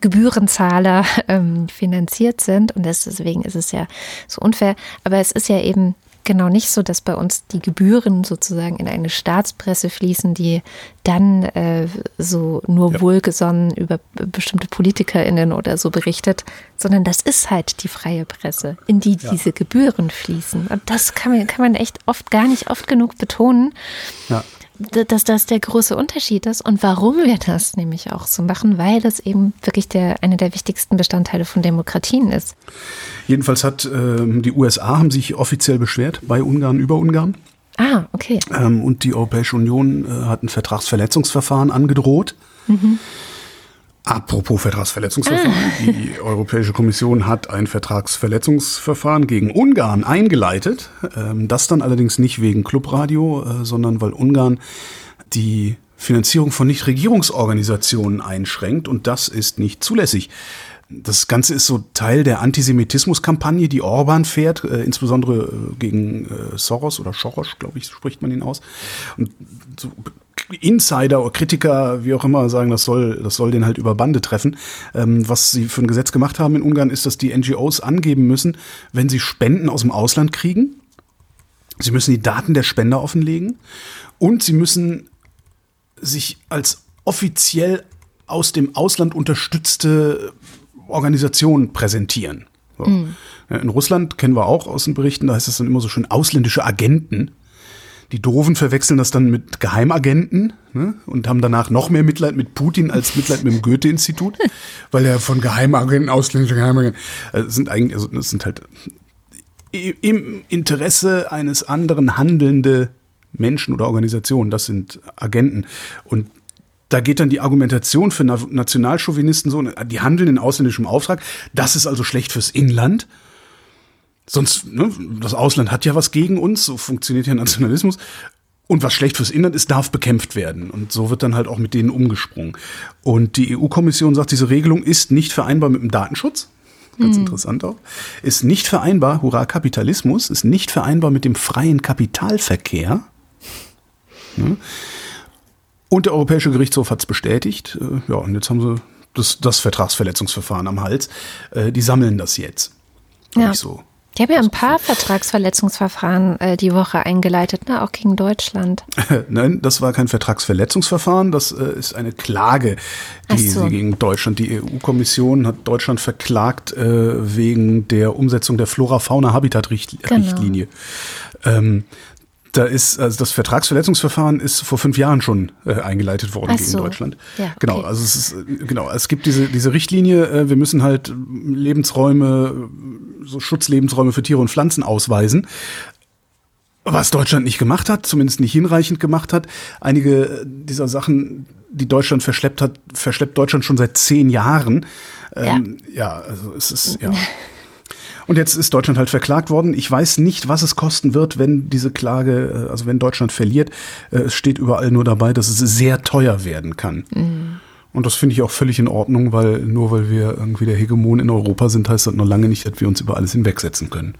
Gebührenzahler ähm, finanziert sind und deswegen ist es ja so unfair. Aber es ist ja eben genau nicht so, dass bei uns die Gebühren sozusagen in eine Staatspresse fließen, die dann äh, so nur Ja. wohlgesonnen über bestimmte PolitikerInnen oder so berichtet, sondern das ist halt die freie Presse, in die diese Gebühren fließen. Und das kann man, kann man echt oft gar nicht oft genug betonen Ja. Dass das der große Unterschied ist und warum wir das nämlich auch so machen, weil das eben wirklich der, einer der wichtigsten Bestandteile von Demokratien ist. Jedenfalls hat ähm, die USA haben sich offiziell beschwert bei Ungarn über Ungarn. Ah, okay. Ähm, und die Europäische Union äh, hat ein Vertragsverletzungsverfahren angedroht. Apropos Vertragsverletzungsverfahren. Die Europäische Kommission hat ein Vertragsverletzungsverfahren gegen Ungarn eingeleitet. Ähm, das dann allerdings nicht wegen Clubradio, äh, sondern weil Ungarn die Finanzierung von Nichtregierungsorganisationen einschränkt und das ist nicht zulässig. Das Ganze ist so Teil der Antisemitismus-Kampagne, die Orban fährt, äh, insbesondere äh, gegen äh, Soros oder Soros, glaube ich, spricht man ihn aus. Und so Insider oder Kritiker, wie auch immer, sagen, das soll, das soll den halt über Bande treffen. Ähm, was sie für ein Gesetz gemacht haben in Ungarn, ist, dass die NGOs angeben müssen, wenn sie Spenden aus dem Ausland kriegen. Sie müssen die Daten der Spender offenlegen und sie müssen sich als offiziell aus dem Ausland unterstützte Organisation präsentieren. So. Ja, In Russland kennen wir auch aus den Berichten, da heißt es dann immer so schön ausländische Agenten. Die Doofen verwechseln das dann mit Geheimagenten ne? und haben danach noch mehr Mitleid mit Putin als Mitleid mit dem Goethe-Institut, weil er von Geheimagenten, ausländische Geheimagenten, äh, sind eigentlich, also das sind halt im Interesse eines anderen handelnde Menschen oder Organisationen, das sind Agenten. Und da geht dann die Argumentation für Na- Nationalchauvinisten so, die handeln in ausländischem Auftrag, das ist also schlecht fürs Inland. Sonst, ne, das Ausland hat ja was gegen uns, so funktioniert ja Nationalismus. Und was schlecht fürs Inland ist, darf bekämpft werden. Und so wird dann halt auch mit denen umgesprungen. Und die EU-Kommission sagt, diese Regelung ist nicht vereinbar mit dem Datenschutz. Ganz interessant auch. Ist nicht vereinbar, hurra, Kapitalismus, ist nicht vereinbar mit dem freien Kapitalverkehr. Ne? Und der Europäische Gerichtshof hat es bestätigt. Äh, Ja, und jetzt haben sie das, das Vertragsverletzungsverfahren am Hals. Äh, Die sammeln das jetzt. Hab Ja. Ich so. Die haben ja ein paar Vertragsverletzungsverfahren äh, die Woche eingeleitet, ne? auch gegen Deutschland. Nein, das war kein Vertragsverletzungsverfahren, das äh, ist eine Klage, die so. sie gegen Deutschland, die EU-Kommission hat Deutschland verklagt äh, wegen der Umsetzung der Flora-Fauna-Habitat-Richtlinie. Ähm, da ist, also das Vertragsverletzungsverfahren ist vor fünf Jahren schon äh, eingeleitet worden Ach gegen so. Deutschland. Ja, Genau, okay. also es ist, äh, genau, es gibt diese, diese Richtlinie, äh, wir müssen halt Lebensräume, äh, so Schutzlebensräume für Tiere und Pflanzen ausweisen. Was Deutschland nicht gemacht hat, zumindest nicht hinreichend gemacht hat. Einige dieser Sachen, die Deutschland verschleppt hat, verschleppt Deutschland schon seit zehn Jahren. Ähm, ja. also es ist, ja. Und jetzt ist Deutschland halt verklagt worden. Ich weiß nicht, was es kosten wird, wenn diese Klage, äh, also wenn Deutschland verliert. Äh, Es steht überall nur dabei, dass es sehr teuer werden kann. Und das finde ich auch völlig in Ordnung, weil nur weil wir irgendwie der Hegemon in Europa sind, heißt das noch lange nicht, dass wir uns über alles hinwegsetzen können.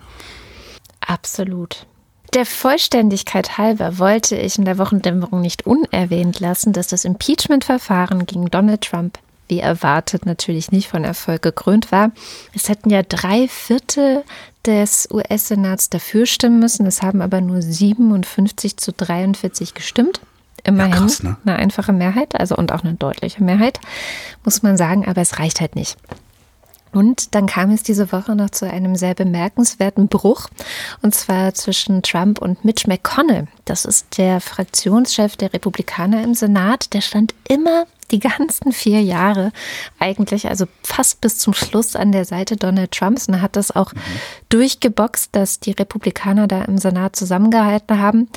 Absolut. Der Vollständigkeit halber wollte ich in der Wochendämmerung nicht unerwähnt lassen, dass das Impeachment-Verfahren gegen Donald Trump, wie erwartet, natürlich nicht von Erfolg gekrönt war. Es hätten ja drei Viertel des US-Senats dafür stimmen müssen. Es haben aber nur 57 zu 43 gestimmt. Immerhin krass, ne? eine einfache Mehrheit, also und auch eine deutliche Mehrheit, muss man sagen, aber es reicht halt nicht. Und dann kam es diese Woche noch zu einem sehr bemerkenswerten Bruch, und zwar zwischen Trump und Mitch McConnell. Das ist der Fraktionschef der Republikaner im Senat. Der stand immer die ganzen vier Jahre eigentlich, also fast bis zum Schluss an der Seite Donald Trumps und hat das auch durchgeboxt, dass die Republikaner da im Senat zusammengehalten haben.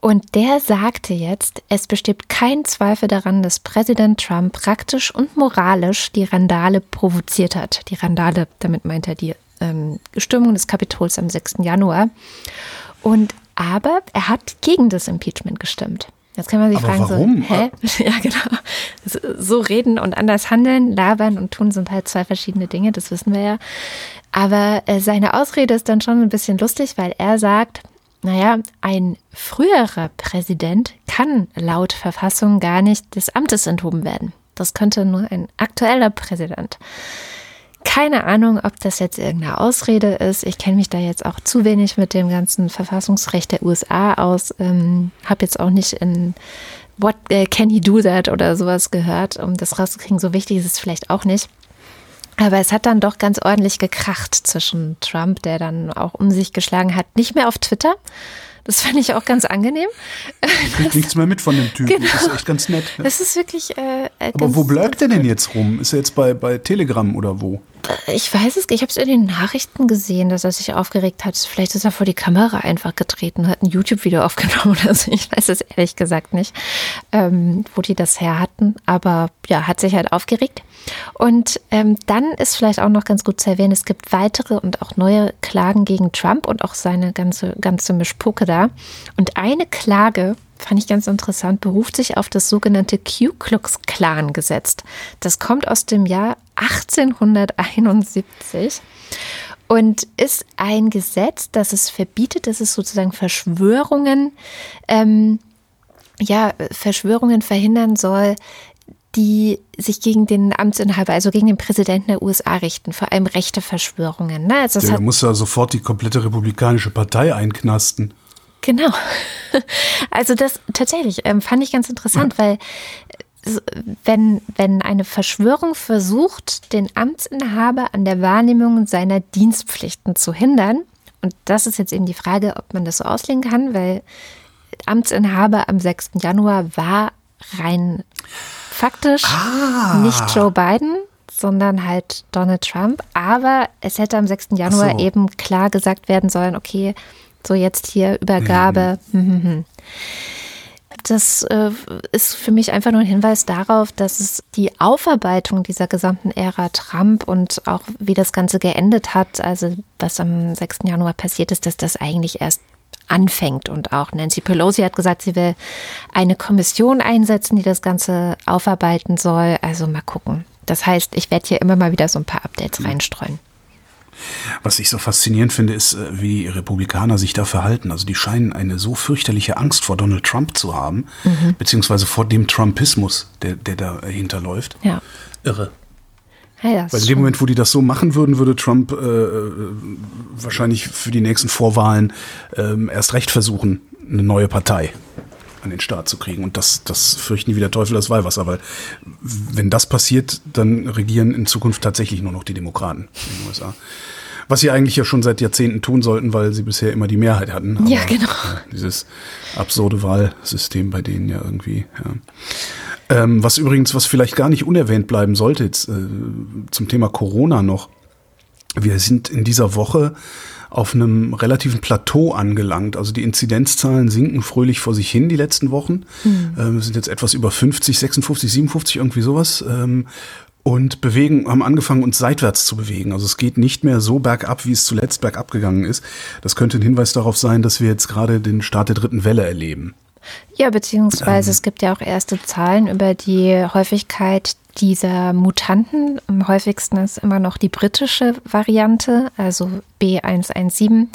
Und der sagte jetzt, es besteht kein Zweifel daran, dass Präsident Trump praktisch und moralisch die Randale provoziert hat. Die Randale, damit meint er die ähm, Stürmung des Kapitols am 6. Januar. Und aber er hat gegen das Impeachment gestimmt. Jetzt kann man sich Aber fragen, warum? so, hä? Ja, genau. So- reden und anders handeln, labern und tun sind halt zwei verschiedene Dinge, das wissen wir ja. Aber äh, seine Ausrede ist dann schon ein bisschen lustig, weil er sagt, naja, ein früherer Präsident kann laut Verfassung gar nicht des Amtes enthoben werden. Das könnte nur ein aktueller Präsident. Keine Ahnung, ob das jetzt irgendeine Ausrede ist. Ich kenne mich da jetzt auch zu wenig mit dem ganzen Verfassungsrecht der USA aus. Ähm, Habe jetzt auch nicht in What äh, Can He Do That oder sowas gehört, um das rauszukriegen. So wichtig ist es vielleicht auch nicht. Aber es hat dann doch ganz ordentlich gekracht zwischen Trump, der dann auch um sich geschlagen hat, nicht mehr auf Twitter. Das fand ich auch ganz angenehm. Ich krieg nichts mehr mit von dem Typen. Genau. Das ist echt ganz nett. Das ist wirklich. Äh, äh, Aber wo bleibt er denn jetzt rum? Ist er jetzt bei, bei Telegram oder wo? Ich weiß es, ich habe es in den Nachrichten gesehen, dass er sich aufgeregt hat. Vielleicht ist er vor die Kamera einfach getreten, hat ein YouTube-Video aufgenommen oder so. Ich weiß es ehrlich gesagt nicht, ähm, wo die das her hatten. Aber ja, hat sich halt aufgeregt. Und ähm, dann ist vielleicht auch noch ganz gut zu erwähnen, es gibt weitere und auch neue Klagen gegen Trump und auch seine ganze, ganze Mischpucke da. Und eine Klage, fand ich ganz interessant, beruft sich auf das sogenannte Ku Klux Klan Gesetz. Das kommt aus dem Jahr 1871 und ist ein Gesetz, das es verbietet, dass es sozusagen Verschwörungen, ähm, ja, Verschwörungen verhindern soll, die sich gegen den Amtsinhaber, also gegen den Präsidenten der USA richten, vor allem rechte Verschwörungen. Ne? Also Der muss ja sofort die komplette republikanische Partei einknasten. Genau. Also das tatsächlich ähm, fand ich ganz interessant, weil äh, wenn, wenn eine Verschwörung versucht, den Amtsinhaber an der Wahrnehmung seiner Dienstpflichten zu hindern, und das ist jetzt eben die Frage, ob man das so auslegen kann, weil Amtsinhaber am 6. Januar war rein faktisch nicht Joe Biden, sondern halt Donald Trump. Aber es hätte am 6. Januar so. eben klar gesagt werden sollen, okay, so jetzt hier Übergabe. hm, hm, hm. Das äh, ist für mich einfach nur ein Hinweis darauf, dass es die Aufarbeitung dieser gesamten Ära Trump und auch wie das Ganze geendet hat, also was am 6. Januar passiert ist, dass das eigentlich erst anfängt. Und auch Nancy Pelosi hat gesagt, sie will eine Kommission einsetzen, die das Ganze aufarbeiten soll. Also mal gucken. Das heißt, ich werde hier immer mal wieder so ein paar Updates reinstreuen. Was ich so faszinierend finde, ist, äh, wie die Republikaner sich da verhalten. Also die scheinen eine so fürchterliche Angst vor Donald Trump zu haben, Mhm. beziehungsweise vor dem Trumpismus, der, der dahinter läuft. Ja. Irre. Ja, Weil in dem Moment, wo die das so machen würden, würde Trump äh, äh, wahrscheinlich für die nächsten Vorwahlen ähm, erst recht versuchen, eine neue Partei an den Start zu kriegen. Und das, das fürchten die wie der Teufel das Weihwasser. Weil wenn das passiert, dann regieren in Zukunft tatsächlich nur noch die Demokraten in den USA. Was sie eigentlich ja schon seit Jahrzehnten tun sollten, weil sie bisher immer die Mehrheit hatten. Aber, Ja, genau. ja, dieses absurde Wahlsystem bei denen ja irgendwie. Ja. Ähm, was übrigens, was vielleicht gar nicht unerwähnt bleiben sollte, jetzt, äh, zum Thema Corona noch. Wir sind in dieser Woche auf einem relativen Plateau angelangt. Also die Inzidenzzahlen sinken fröhlich vor sich hin die letzten Wochen. Ähm, sind jetzt etwas über 50, 56, 57, irgendwie sowas. Ähm, und bewegen, haben angefangen, uns seitwärts zu bewegen. Also es geht nicht mehr so bergab, wie es zuletzt bergab gegangen ist. Das könnte ein Hinweis darauf sein, dass wir jetzt gerade den Start der dritten Welle erleben. Ja, beziehungsweise es gibt ja auch erste Zahlen über die Häufigkeit dieser Mutanten. Am häufigsten ist immer noch die britische Variante, also B117.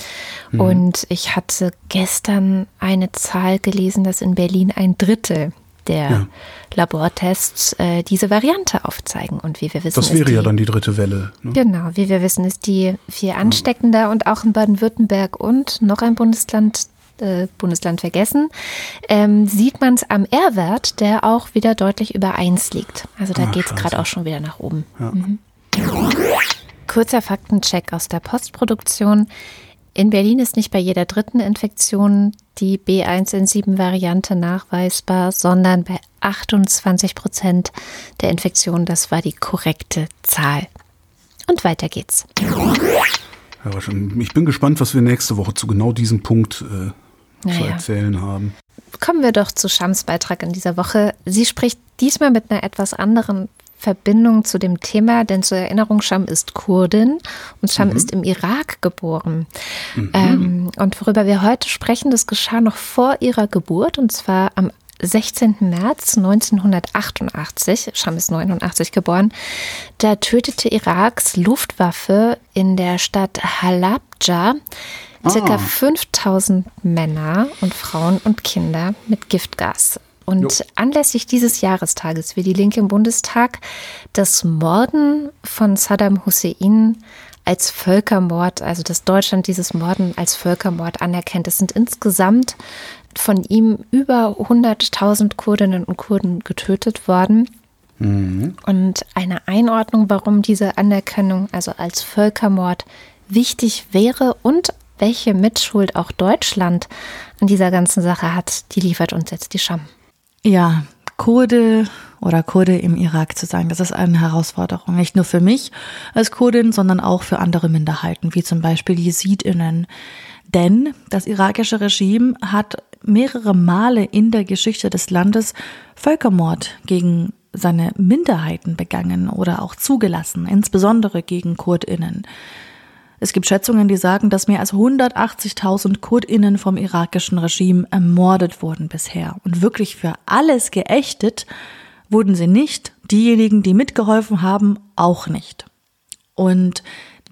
Und ich hatte gestern eine Zahl gelesen, dass in Berlin ein Drittel der Labortests äh, diese Variante aufzeigen. Und wie wir wissen, Das wäre die, ja dann die dritte Welle. Ne? Genau, wie wir wissen, ist die viel ansteckender und auch in Baden-Württemberg und noch ein Bundesland, äh, Bundesland vergessen, ähm, sieht man es am R-Wert, der auch wieder deutlich über 1 liegt. Also da Ah, geht es gerade auch schon wieder nach oben. Mhm. Kurzer Faktencheck aus der Postproduktion. In Berlin ist nicht bei jeder dritten Infektion die B1N7-Variante nachweisbar, sondern bei 28 Prozent der Infektionen. Das war die korrekte Zahl. Und weiter geht's. Ja, wahrscheinlich. ich bin gespannt, was wir nächste Woche zu genau diesem Punkt äh, zu Naja. erzählen haben. Kommen wir doch zu Shams Beitrag in dieser Woche. Sie spricht diesmal mit einer etwas anderen Verbindung zu dem Thema, denn zur Erinnerung, Sham ist Kurdin und Sham ist im Irak geboren. Ähm, und worüber wir heute sprechen, das geschah noch vor ihrer Geburt und zwar am 16. März 1988, Sham ist 89 geboren, da tötete Iraks Luftwaffe in der Stadt Halabja circa 5000 Männer und Frauen und Kinder mit Giftgas. Und Jo. anlässlich dieses Jahrestages will die Linke im Bundestag das Morden von Saddam Hussein als Völkermord, also dass Deutschland dieses Morden als Völkermord anerkennt. Es sind insgesamt von ihm über 100.000 Kurdinnen und Kurden getötet worden. Und eine Einordnung, warum diese Anerkennung, also als Völkermord, wichtig wäre und welche Mitschuld auch Deutschland an dieser ganzen Sache hat, die liefert uns jetzt die Scham. Ja, Kurde oder Kurde im Irak zu sein, das ist eine Herausforderung. Nicht nur für mich als Kurdin, sondern auch für andere Minderheiten, wie zum Beispiel Jesidinnen. Denn das irakische Regime hat mehrere Male in der Geschichte des Landes Völkermord gegen seine Minderheiten begangen oder auch zugelassen, insbesondere gegen Kurdinnen. Es gibt Schätzungen, die sagen, dass mehr als 180.000 Kurdinnen vom irakischen Regime ermordet wurden bisher. Und wirklich für alles geächtet wurden sie nicht. Diejenigen, die mitgeholfen haben, auch nicht. Und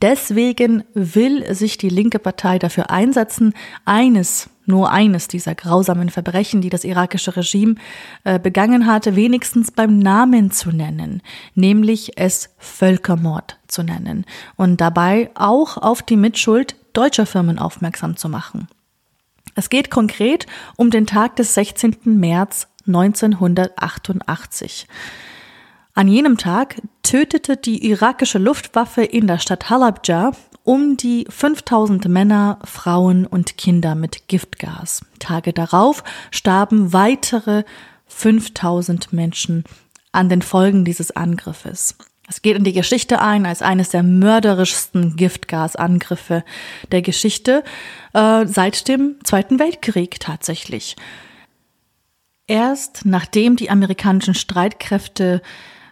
deswegen will sich die linke Partei dafür einsetzen, eines, nur eines dieser grausamen Verbrechen, die das irakische Regime äh, begangen hatte, wenigstens beim Namen zu nennen, nämlich es Völkermord zu nennen und dabei auch auf die Mitschuld deutscher Firmen aufmerksam zu machen. Es geht konkret um den Tag des 16. März 1988. An jenem Tag tötete die irakische Luftwaffe in der Stadt Halabja um die 5000 Männer, Frauen und Kinder mit Giftgas. Tage darauf starben weitere 5000 Menschen an den Folgen dieses Angriffes. Es geht in die Geschichte ein als eines der mörderischsten Giftgasangriffe der Geschichte äh, seit dem Zweiten Weltkrieg tatsächlich. Erst nachdem die amerikanischen Streitkräfte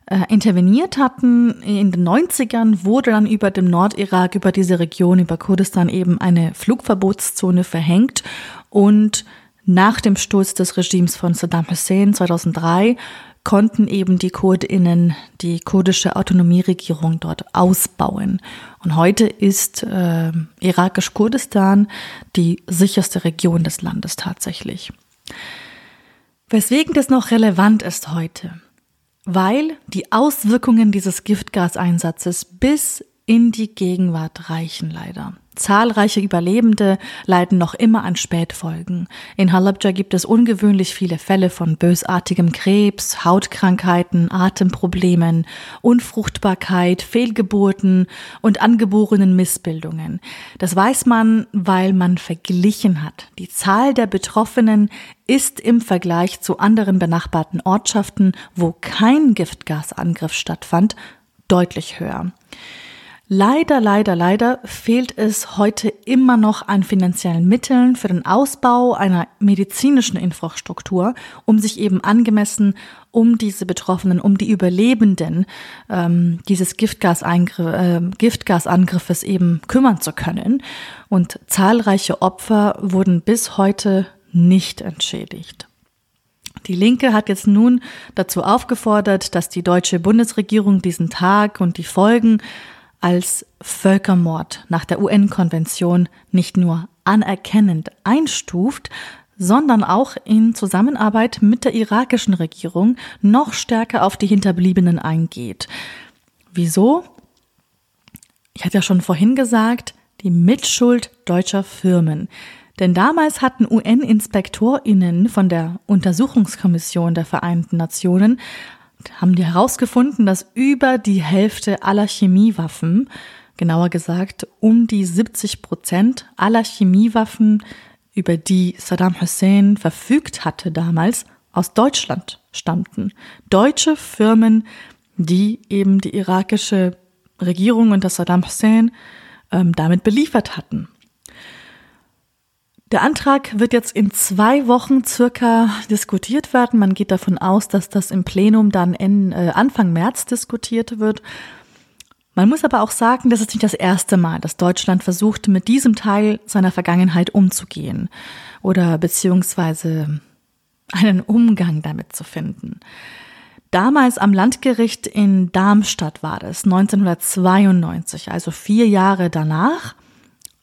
äh, interveniert hatten in den 90ern, wurde dann über dem Nordirak, über diese Region, über Kurdistan eben eine Flugverbotszone verhängt und nach dem Sturz des Regimes von Saddam Hussein 2003 konnten eben die Kurdinnen die kurdische Autonomieregierung dort ausbauen. Und heute ist äh, irakisch-Kurdistan die sicherste Region des Landes tatsächlich. Weswegen das noch relevant ist heute? Weil die Auswirkungen dieses Giftgaseinsatzes bis in die Gegenwart reichen leider. Zahlreiche Überlebende leiden noch immer an Spätfolgen. In Halabja gibt es ungewöhnlich viele Fälle von bösartigem Krebs, Hautkrankheiten, Atemproblemen, Unfruchtbarkeit, Fehlgeburten und angeborenen Missbildungen. Das weiß man, weil man verglichen hat. Die Zahl der Betroffenen ist im Vergleich zu anderen benachbarten Ortschaften, wo kein Giftgasangriff stattfand, deutlich höher. Leider, leider, leider fehlt es heute immer noch an finanziellen Mitteln für den Ausbau einer medizinischen Infrastruktur, um sich eben angemessen um diese Betroffenen, um die Überlebenden ähm, dieses Giftgaseingr äh, Giftgasangriffes eben kümmern zu können. Und zahlreiche Opfer wurden bis heute nicht entschädigt. Die Linke hat jetzt nun dazu aufgefordert, dass die deutsche Bundesregierung diesen Tag und die Folgen als Völkermord nach der UN-Konvention nicht nur anerkennend einstuft, sondern auch in Zusammenarbeit mit der irakischen Regierung noch stärker auf die Hinterbliebenen eingeht. Wieso? Ich hatte ja schon vorhin gesagt, die Mitschuld deutscher Firmen. Denn damals hatten UN-Inspektorinnen von der Untersuchungskommission der Vereinten Nationen haben die herausgefunden, dass über die Hälfte aller Chemiewaffen, genauer gesagt um die 70 Prozent aller Chemiewaffen, über die Saddam Hussein verfügt hatte damals, aus Deutschland stammten. Deutsche Firmen, die eben die irakische Regierung unter Saddam Hussein ähm, damit beliefert hatten. Der Antrag wird jetzt in zwei Wochen circa diskutiert werden. Man geht davon aus, dass das im Plenum dann in, äh, Anfang März diskutiert wird. Man muss aber auch sagen, das ist nicht das erste Mal, dass Deutschland versucht, mit diesem Teil seiner Vergangenheit umzugehen oder beziehungsweise einen Umgang damit zu finden. Damals am Landgericht in Darmstadt war das, 1992, also vier Jahre danach,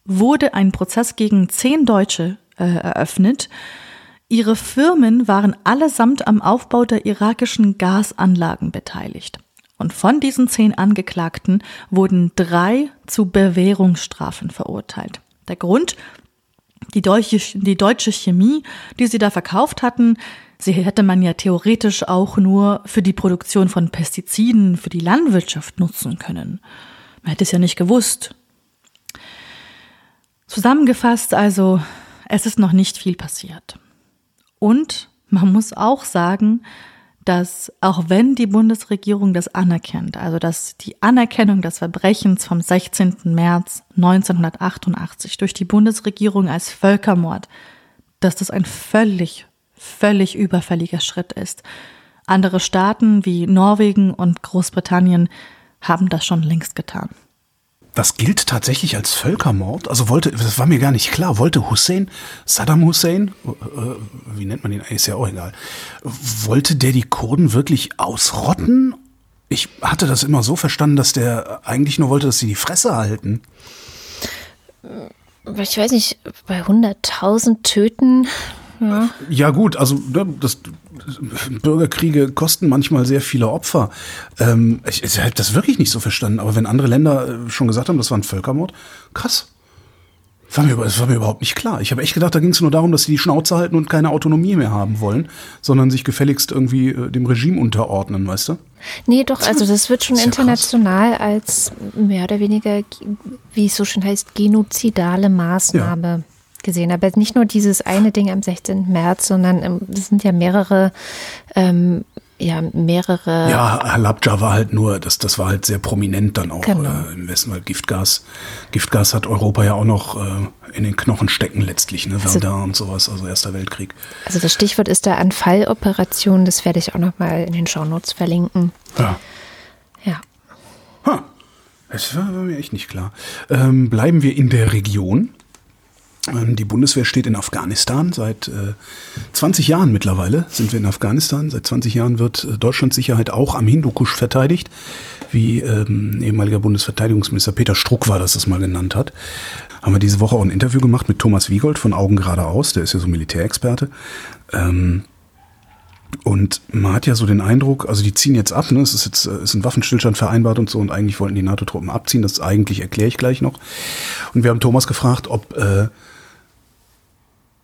wurde ein Prozess gegen zehn Deutsche äh, eröffnet. Ihre Firmen waren allesamt am Aufbau der irakischen Gasanlagen beteiligt. Und von diesen zehn Angeklagten wurden drei zu Bewährungsstrafen verurteilt. Der Grund? Die deutsche, die deutsche Chemie, die sie da verkauft hatten, sie hätte man ja theoretisch auch nur für die Produktion von Pestiziden für die Landwirtschaft nutzen können. Man hätte es ja nicht gewusst. Zusammengefasst also, es ist noch nicht viel passiert. Und man muss auch sagen, dass auch wenn die Bundesregierung das anerkennt, also dass die Anerkennung des Verbrechens vom 16. März 1988 durch die Bundesregierung als Völkermord, dass das ein völlig, völlig überfälliger Schritt ist. Andere Staaten wie Norwegen und Großbritannien haben das schon längst getan. Das gilt tatsächlich als Völkermord. Also wollte, das war mir gar nicht klar, wollte Hussein, Saddam Hussein, äh, wie nennt man ihn ist ja auch egal, wollte der die Kurden wirklich ausrotten? Ich hatte das immer so verstanden, dass der eigentlich nur wollte, dass sie die Fresse halten. Ich weiß nicht, bei 100.000 töten, ja. Ja gut, also ne, das, Bürgerkriege kosten manchmal sehr viele Opfer. Ähm, ich, ich habe das wirklich nicht so verstanden. Aber wenn andere Länder äh, schon gesagt haben, das war ein Völkermord, krass. Das war mir, das war mir überhaupt nicht klar. Ich habe echt gedacht, da ging es nur darum, dass sie die Schnauze halten und keine Autonomie mehr haben wollen, sondern sich gefälligst irgendwie äh, dem Regime unterordnen, weißt du? Nee, doch, also das wird schon Sehr international krass. als mehr oder weniger, wie es so schön heißt, genozidale Maßnahme ja gesehen. Aber nicht nur dieses eine Ding am 16. März, sondern ähm, es sind ja mehrere, ähm, ja, mehrere. Ja, Halabja war halt nur, das, das war halt sehr prominent dann auch Genau. äh, im Westen, weil Giftgas, Giftgas hat Europa ja auch noch äh, in den Knochen stecken letztlich, ne? Also- Verdun und sowas, also Erster Weltkrieg. Also das Stichwort ist da Anfalloperation, das werde ich auch nochmal in den Shownotes verlinken. Ja. Ja. Ha. Das war, war mir echt nicht klar. Ähm, bleiben wir in der Region. Ähm, Die Bundeswehr steht in Afghanistan. Seit äh, 20 Jahren mittlerweile sind wir in Afghanistan. Seit 20 Jahren wird äh, Deutschlands Sicherheit auch am Hindukusch verteidigt, wie ähm, ehemaliger Bundesverteidigungsminister Peter Struck war, das das mal genannt hat. Haben wir diese Woche auch ein Interview gemacht mit Thomas Wiegold von Augen geradeaus, der ist ja so Militärexperte. Ähm, und man hat ja so den Eindruck, also die ziehen jetzt ab, ne? es ist jetzt äh, ist ein Waffenstillstand vereinbart und so und eigentlich wollten die NATO-Truppen abziehen, das eigentlich erkläre ich gleich noch. Und wir haben Thomas gefragt, ob äh,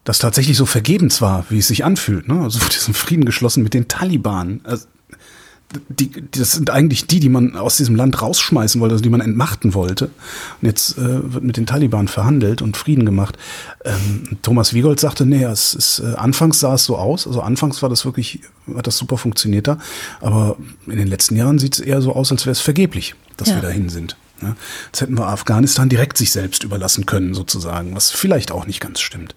das tatsächlich so vergebens war, wie es sich anfühlt. Ne? Also wurde diesen Frieden geschlossen mit den Taliban. Also, die, das sind eigentlich die, die man aus diesem Land rausschmeißen wollte, also die man entmachten wollte. Und jetzt äh, wird mit den Taliban verhandelt und Frieden gemacht. Ähm, Thomas Wiegold sagte, nee, es ist, äh, anfangs sah es so aus, also anfangs war das wirklich, hat das super funktioniert da, aber in den letzten Jahren sieht es eher so aus, als wäre es vergeblich, dass Ja. wir dahin sind. Ne? Jetzt hätten wir Afghanistan direkt sich selbst überlassen können, sozusagen, was vielleicht auch nicht ganz stimmt.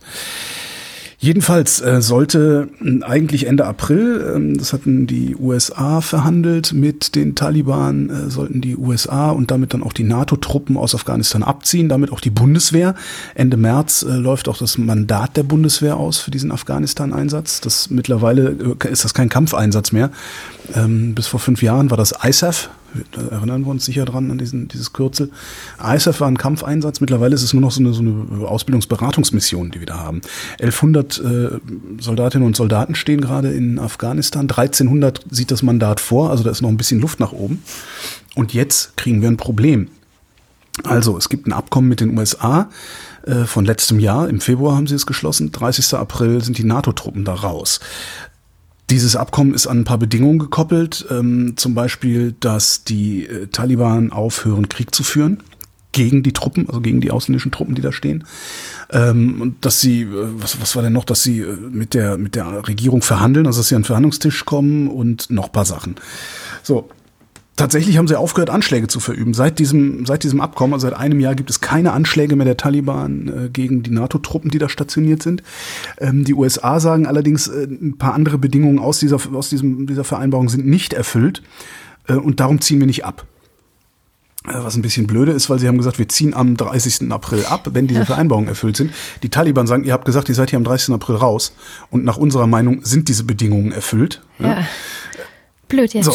Jedenfalls äh, sollte eigentlich Ende April, ähm, das hatten die USA verhandelt mit den Taliban, äh, sollten die USA und damit dann auch die NATO-Truppen aus Afghanistan abziehen, damit auch die Bundeswehr. Ende März äh, läuft auch das Mandat der Bundeswehr aus für diesen Afghanistan-Einsatz. Das mittlerweile äh, ist das kein Kampfeinsatz mehr. Ähm, bis vor fünf Jahren war das ISAF. Da erinnern wir uns sicher dran an diesen, dieses Kürzel. ISAF war ein Kampfeinsatz. Mittlerweile ist es nur noch so eine, so eine Ausbildungsberatungsmission, die wir da haben. 1100 äh, Soldatinnen und Soldaten stehen gerade in Afghanistan. 1300 sieht das Mandat vor. Also da ist noch ein bisschen Luft nach oben. Und jetzt kriegen wir ein Problem. Also, es gibt ein Abkommen mit den USA äh, von letztem Jahr. Im Februar haben sie es geschlossen. 30. April sind die NATO-Truppen da raus. Dieses Abkommen ist an ein paar Bedingungen gekoppelt, ähm, zum Beispiel, dass die äh, Taliban aufhören, Krieg zu führen gegen die Truppen, also gegen die ausländischen Truppen, die da stehen. Ähm, und dass sie, äh, was, was war denn noch, dass sie äh, mit der, mit der Regierung verhandeln, also dass sie an den Verhandlungstisch kommen und noch paar Sachen. So, Tatsächlich haben sie aufgehört, Anschläge zu verüben. Seit diesem, seit diesem Abkommen, also seit einem Jahr, gibt es keine Anschläge mehr der Taliban äh, gegen die NATO-Truppen, die da stationiert sind. Ähm, die USA sagen allerdings, äh, ein paar andere Bedingungen aus dieser, aus diesem, dieser Vereinbarung sind nicht erfüllt äh, und darum ziehen wir nicht ab. Äh, Was ein bisschen blöde ist, weil sie haben gesagt, wir ziehen am 30. April ab, wenn diese Vereinbarungen erfüllt sind. Die Taliban sagen, ihr habt gesagt, ihr seid hier am 30. April raus. Und nach unserer Meinung sind diese Bedingungen erfüllt. Ja. Blöd jetzt. So,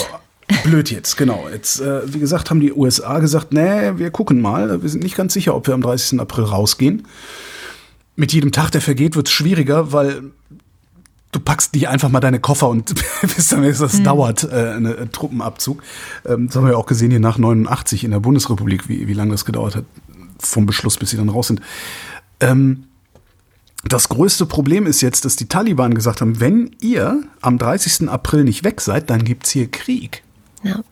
blöd jetzt, genau. Jetzt, äh, wie gesagt, haben die USA gesagt, nee, wir gucken mal. Wir sind nicht ganz sicher, ob wir am 30. April rausgehen. Mit jedem Tag, der vergeht, wird es schwieriger, weil du packst die einfach mal deine Koffer und bis dann ist das dauert, äh, ein Truppenabzug. Ähm, das haben wir ja auch gesehen hier nach 89 in der Bundesrepublik, wie, wie lange das gedauert hat vom Beschluss, bis sie dann raus sind. Ähm, das größte Problem ist jetzt, dass die Taliban gesagt haben, wenn ihr am 30. April nicht weg seid, dann gibt's hier Krieg. Ja.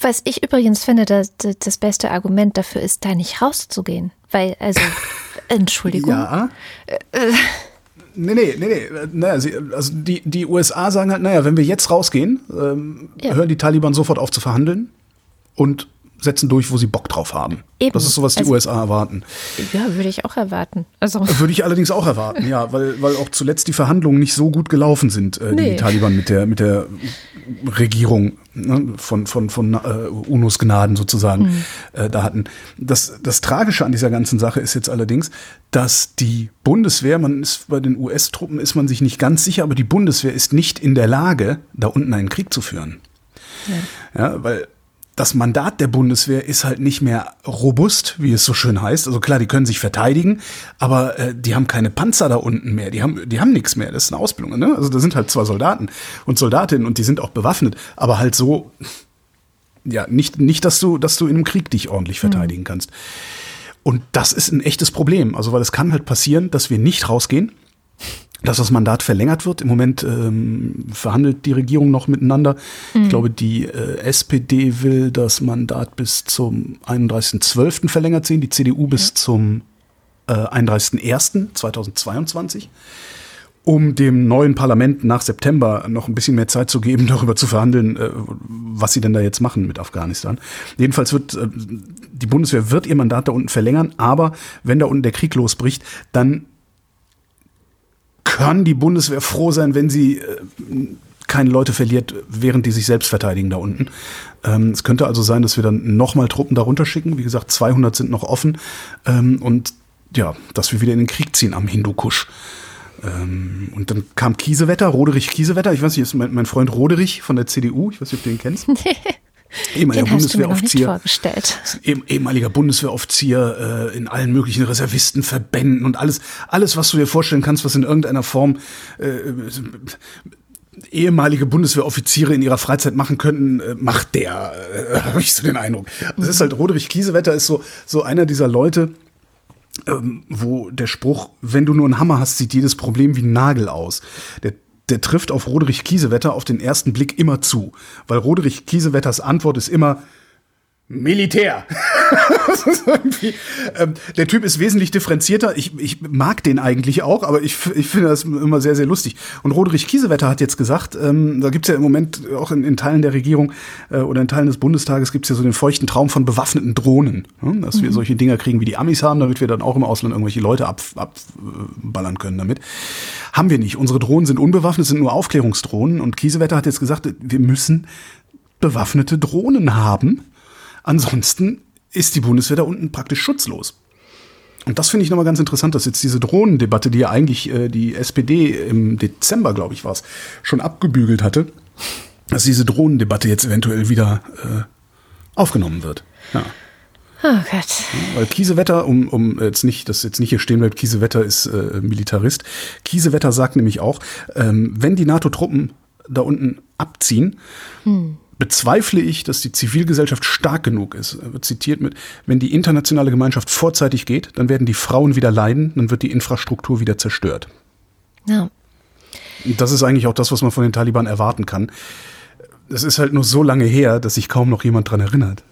Was ich übrigens finde, das, das beste Argument dafür ist, da nicht rauszugehen. Weil, also, Entschuldigung. Ja. Nee, nee, nee, nee. Naja, sie, also die, die USA sagen halt, naja, wenn wir jetzt rausgehen, ähm, Ja. hören die Taliban sofort auf zu verhandeln und setzen durch, wo sie Bock drauf haben. Eben. Das ist so, was die Also- USA erwarten. Ja, würde ich auch erwarten. Also, Würde ich allerdings auch erwarten, ja, weil, weil auch zuletzt die Verhandlungen nicht so gut gelaufen sind, äh, die Nee. die Taliban mit der, mit der Regierung ne, von, von, von äh, UNOs Gnaden sozusagen Hm. äh, da hatten. Das, das Tragische an dieser ganzen Sache ist jetzt allerdings, dass die Bundeswehr, man ist bei den US-Truppen ist man sich nicht ganz sicher, aber die Bundeswehr ist nicht in der Lage, da unten einen Krieg zu führen. Ja, weil das Mandat der Bundeswehr ist halt nicht mehr robust, wie es so schön heißt. Also klar, die können sich verteidigen, aber äh, die haben keine Panzer da unten mehr. Die haben, die haben nichts mehr. Das ist eine Ausbildung. Ne? Also da sind halt zwar Soldaten und Soldatinnen und die sind auch bewaffnet, aber halt so, ja, nicht, nicht, dass du, dass du in einem Krieg dich ordentlich verteidigen kannst. Und das ist ein echtes Problem. Also, weil es kann halt passieren, dass wir nicht rausgehen, dass das Mandat verlängert wird. Im Moment ähm, verhandelt die Regierung noch miteinander. Ich glaube, die äh, SPD will das Mandat bis zum 31.12. verlängert sehen, die CDU bis zum äh, 31.01.2022 um dem neuen Parlament nach September noch ein bisschen mehr Zeit zu geben, darüber zu verhandeln, äh, was sie denn da jetzt machen mit Afghanistan. Jedenfalls wird äh, die Bundeswehr wird ihr Mandat da unten verlängern, aber wenn da unten der Krieg losbricht, dann kann die Bundeswehr froh sein, wenn sie äh, keine Leute verliert, während die sich selbst verteidigen da unten. Ähm, es könnte also sein, dass wir dann nochmal Truppen darunter schicken. Wie gesagt, 200 sind noch offen. Ähm, und ja, dass wir wieder in den Krieg ziehen am Hindukusch. Ähm, und dann kam Kiesewetter, Roderich Kiesewetter. Ich weiß nicht, ist mein, mein Freund Roderich von der CDU. Ich weiß nicht, ob du den kennst. Ehemaliger Bundeswehroffizier ehem- ehemaliger Bundeswehroffizier äh, in allen möglichen Reservistenverbänden und alles, alles, was du dir vorstellen kannst, was in irgendeiner Form äh, ehemalige Bundeswehroffiziere in ihrer Freizeit machen könnten, äh, macht der, äh, habe ich so den Eindruck. Das ist halt, Roderich Kiesewetter ist so, so einer dieser Leute, ähm, wo der Spruch, wenn du nur einen Hammer hast, sieht jedes Problem wie ein Nagel aus. Der, der trifft auf Roderich Kiesewetter auf den ersten Blick immer zu. Weil Roderich Kiesewetters Antwort ist immer Militär. ähm, der Typ ist wesentlich differenzierter. Ich, ich mag den eigentlich auch, aber ich, ich finde das immer sehr, sehr lustig. Und Roderich Kiesewetter hat jetzt gesagt, ähm, da gibt's ja im Moment auch in, in Teilen der Regierung äh, oder in Teilen des Bundestages gibt's ja so den feuchten Traum von bewaffneten Drohnen. Ne? Dass wir solche Dinger kriegen, wie die Amis haben, damit wir dann auch im Ausland irgendwelche Leute abballern ab, äh, können damit. Haben wir nicht. Unsere Drohnen sind unbewaffnet, sind nur Aufklärungsdrohnen. Und Kiesewetter hat jetzt gesagt, wir müssen bewaffnete Drohnen haben. Ansonsten ist die Bundeswehr da unten praktisch schutzlos. Und das finde ich nochmal ganz interessant, dass jetzt diese Drohnendebatte, die ja eigentlich äh, die SPD im Dezember, glaube ich, war es, schon abgebügelt hatte, dass diese Drohnendebatte jetzt eventuell wieder äh, aufgenommen wird. Ja. Oh Gott. Weil Kiesewetter, um, um jetzt nicht, dass jetzt nicht hier stehen bleibt, Kiesewetter ist äh, Militarist. Kiesewetter sagt nämlich auch, ähm, wenn die NATO-Truppen da unten abziehen, bezweifle ich, dass die Zivilgesellschaft stark genug ist. Er wird zitiert mit, wenn die internationale Gemeinschaft vorzeitig geht, dann werden die Frauen wieder leiden, dann wird die Infrastruktur wieder zerstört. Ja. Das ist eigentlich auch das, was man von den Taliban erwarten kann. Es ist halt nur so lange her, dass sich kaum noch jemand dran erinnert.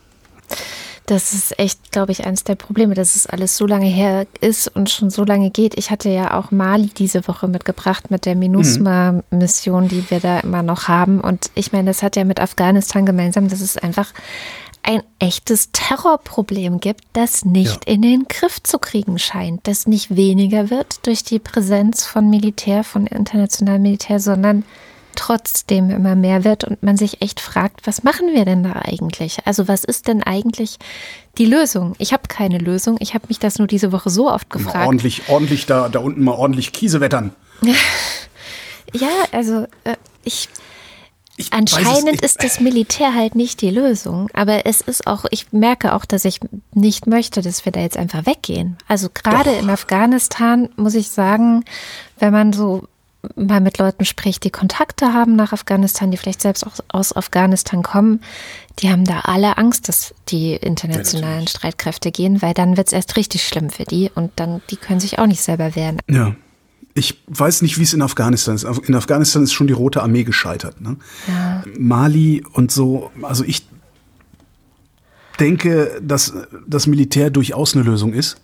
Das ist echt, glaube ich, eines der Probleme, dass es alles so lange her ist und schon so lange geht. Ich hatte ja auch Mali diese Woche mitgebracht mit der MINUSMA-Mission, die wir da immer noch haben. Und ich meine, das hat ja mit Afghanistan gemeinsam, dass es einfach ein echtes Terrorproblem gibt, das nicht Ja. in den Griff zu kriegen scheint, das nicht weniger wird durch die Präsenz von Militär, von internationalem Militär, sondern trotzdem immer mehr wird und man sich echt fragt, was machen wir denn da eigentlich? Also was ist denn eigentlich die Lösung? Ich habe keine Lösung. Ich habe mich das nur diese Woche so oft Mal gefragt. ordentlich, ordentlich da, da unten mal ordentlich Kiesewettern. Ja, also äh, ich Ich Anscheinend ist das Militär halt nicht die Lösung, aber es ist auch, ich merke auch, dass ich nicht möchte, dass wir da jetzt einfach weggehen. Also gerade Doch. in Afghanistan muss ich sagen, wenn man so mal mit Leuten spricht, die Kontakte haben nach Afghanistan, die vielleicht selbst auch aus Afghanistan kommen, die haben da alle Angst, dass die internationalen Streitkräfte gehen, weil dann wird es erst richtig schlimm für die und dann, die können sich auch nicht selber wehren. Ja. Ich weiß nicht, wie es in Afghanistan ist. In Afghanistan ist schon die Rote Armee gescheitert. Ne? Ja. Mali und so, also ich denke, dass das Militär durchaus eine Lösung ist.